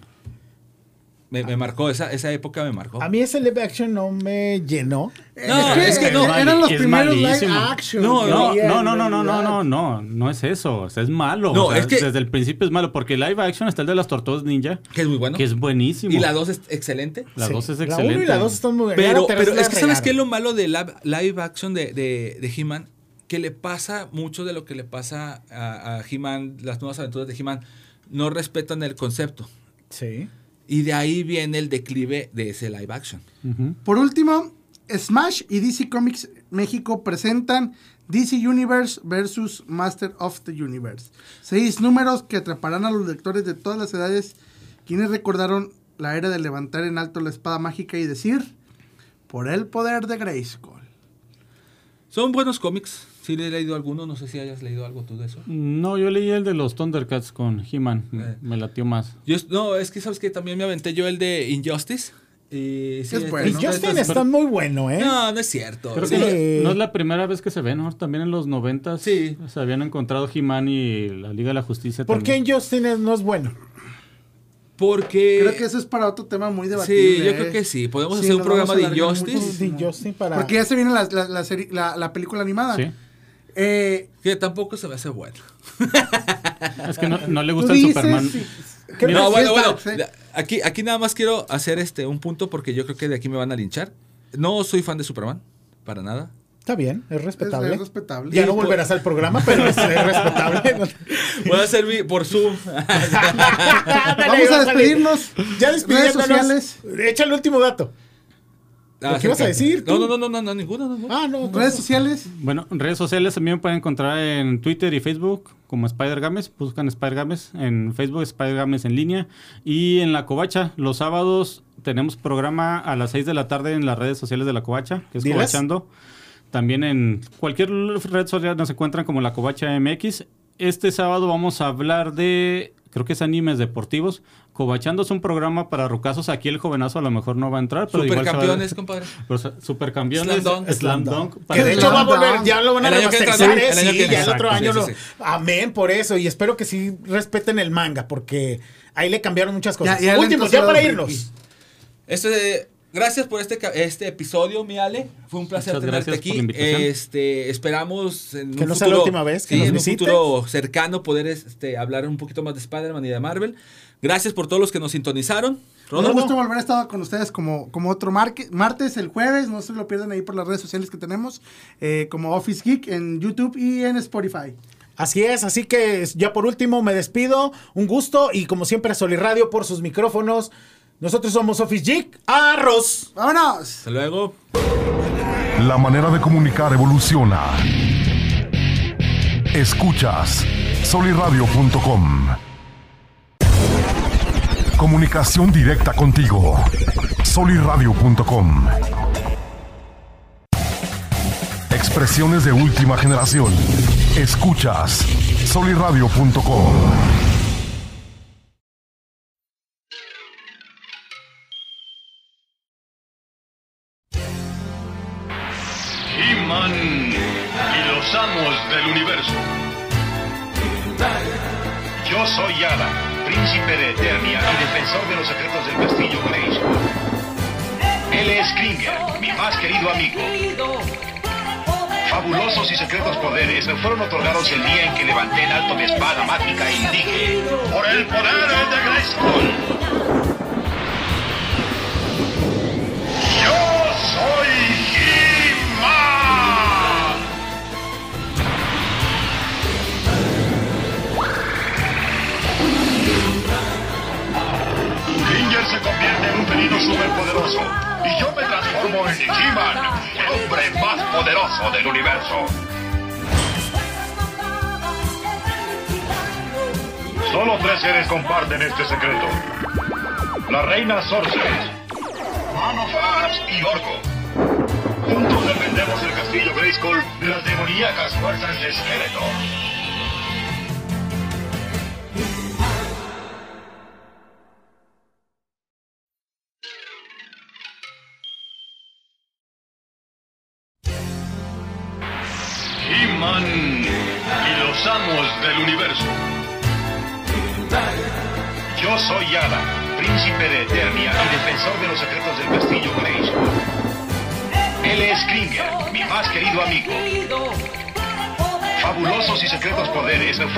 Me, me marcó, esa, esa época me marcó. A mí ese live action no me llenó. No, es que no. eran los es primeros live action. No, No, no, no, no, no, no, no, no, no es eso, o sea, es malo. No, o sea, es que- desde el principio es malo, porque live action está el de las tortugas ninja, Que es muy bueno. que es buenísimo. y la 2 es excelente. La Sí. 2 es La excelente. 1 y la 2 están muy buenas. Pero, la pero es la que ¿sabes qué es lo malo de live, live action de, de, de He-Man? Que le pasa mucho de lo que le pasa a, a He-Man, las nuevas aventuras de He-Man. No respetan el concepto. Sí. Y de ahí viene el declive de ese live action. Por último, Smash y DC Comics México presentan DC Universe versus Master of the Universe. Seis números que atraparán a los lectores de todas las edades, quienes recordaron la era de levantar en alto la espada mágica y decir, por el poder de Grayskull. Son buenos cómics. Sí, le he leído alguno. No sé si hayas leído algo tú de eso. No, yo leí el de los Thundercats con He-Man, Eh. me latió más. Yo, no, es que sabes que también me aventé yo el de Injustice. Y sí, Es está- bueno. Justin está- está muy bueno, ¿eh? No, no es cierto. Creo Sí. que Sí. no, no es la primera vez que se ve, ¿no? También en los 90 Sí. se habían encontrado He-Man y la Liga de la Justicia ¿Por qué. Justin no es bueno? Porque... Creo que eso es para otro tema muy debatible. Sí, yo ¿eh? creo que sí. Podemos Sí, hacer un programa de Injustice. muchísimo. De Justin para... Porque ya se viene la, la, la serie- la- la película animada. Sí. Eh, Que tampoco se me hace bueno. (laughs) Es que no, no le gusta el dices, Superman. sí. No, bueno, bueno. Aquí, aquí nada más quiero hacer este un punto porque yo creo que de aquí me van a linchar. No soy fan de Superman, para nada. Está bien, es Es, respetable. es respetable. Ya Y no por- volverás al programa, pero es, es respetable. (laughs) Voy a hacer mi- por Zoom. (laughs) Vamos a despedirnos. Ya Redes despidiéndonos. sociales. Echa el último dato. ¿Lo que ibas a decir, No, tú? no, no, no, no, no, ninguno, ninguno. Ah, no. Redes sociales. Bueno, redes sociales también me pueden encontrar en Twitter y Facebook como Spider Games. Buscan Spider Games en Facebook, Spider Games en línea. Y en La Covacha, los sábados tenemos programa a las 6 de la tarde en las redes sociales de La Covacha, que es Diles. Covachando. También en cualquier red social nos encuentran como La Covacha MX. Este sábado vamos a hablar de, creo que es animes deportivos. Covachando es un programa para rucazos. Aquí el jovenazo a lo mejor no va a entrar, pero igual se va a- Supercampeones, compadre. pero, o sea, supercampeones. Slam dunk. Slam dunk. Que de hecho va a volver, ya lo van a remasterizar. ¿eh? Sí, ya el otro año Sí, lo... sí, sí. Amén por eso. Y espero que sí respeten el manga, porque ahí le cambiaron muchas cosas. Ya- ya le Últimos, ya para irnos. Este, gracias por este, ca- este episodio, mi Ale. Fue un placer Muchas tenerte aquí. Este, esperamos en Que un no sea futuro, la última vez que sí, nos en visites. un futuro cercano poder este, hablar un poquito más de Spider-Man y de Marvel. Gracias por todos los que nos sintonizaron. Un gusto volver a estar con ustedes como, como otro marque- martes, el jueves. No se lo pierdan ahí por las redes sociales que tenemos. eh, como Office Geek en YouTube y en Spotify. Así es, así que ya por último me despido. Un gusto y como siempre Soliradio por sus micrófonos. Nosotros somos Office Geek. Arroz. ¡Vámonos! Hasta luego. La manera de comunicar evoluciona. Escuchas soliradio.com. Comunicación directa contigo. soliradio.com. Expresiones de última generación. Escuchas soliradio.com. Y los amos del universo. Yo soy Yada, príncipe de Eternia y defensor de los secretos del castillo Grayskull. Él es Kringer, mi más querido amigo. Fabulosos y secretos poderes me fueron otorgados el día en que levanté en alto mi espada mágica y dije, por el poder de Grayskull. Yo soy se convierte en un felino super superpoderoso. Y yo me transformo en He-Man, el hombre más poderoso del universo. Solo tres seres comparten este secreto. La reina Sorceress, Man of y Orco. Juntos defendemos el castillo Grayskull de las demoníacas fuerzas de Skeletor.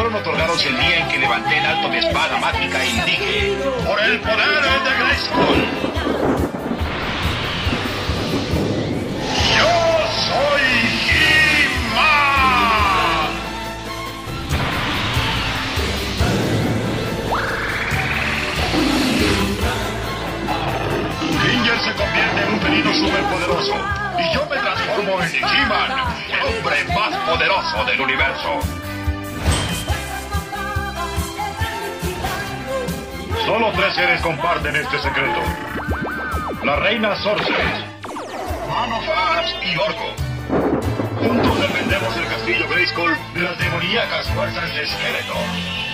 Fueron otorgados el día en que levanté en alto mi espada mágica y dije: ¡Por el poder de Grayskull! ¡Yo soy! Kringer se convierte en un felino superpoderoso y yo me transformo en He-Man, el hombre más poderoso del universo. Solo tres seres comparten este secreto. La reina Sorceress, Man of Arms y Orco. Juntos defendemos el castillo Grayskull de las demoníacas fuerzas de Skeletor.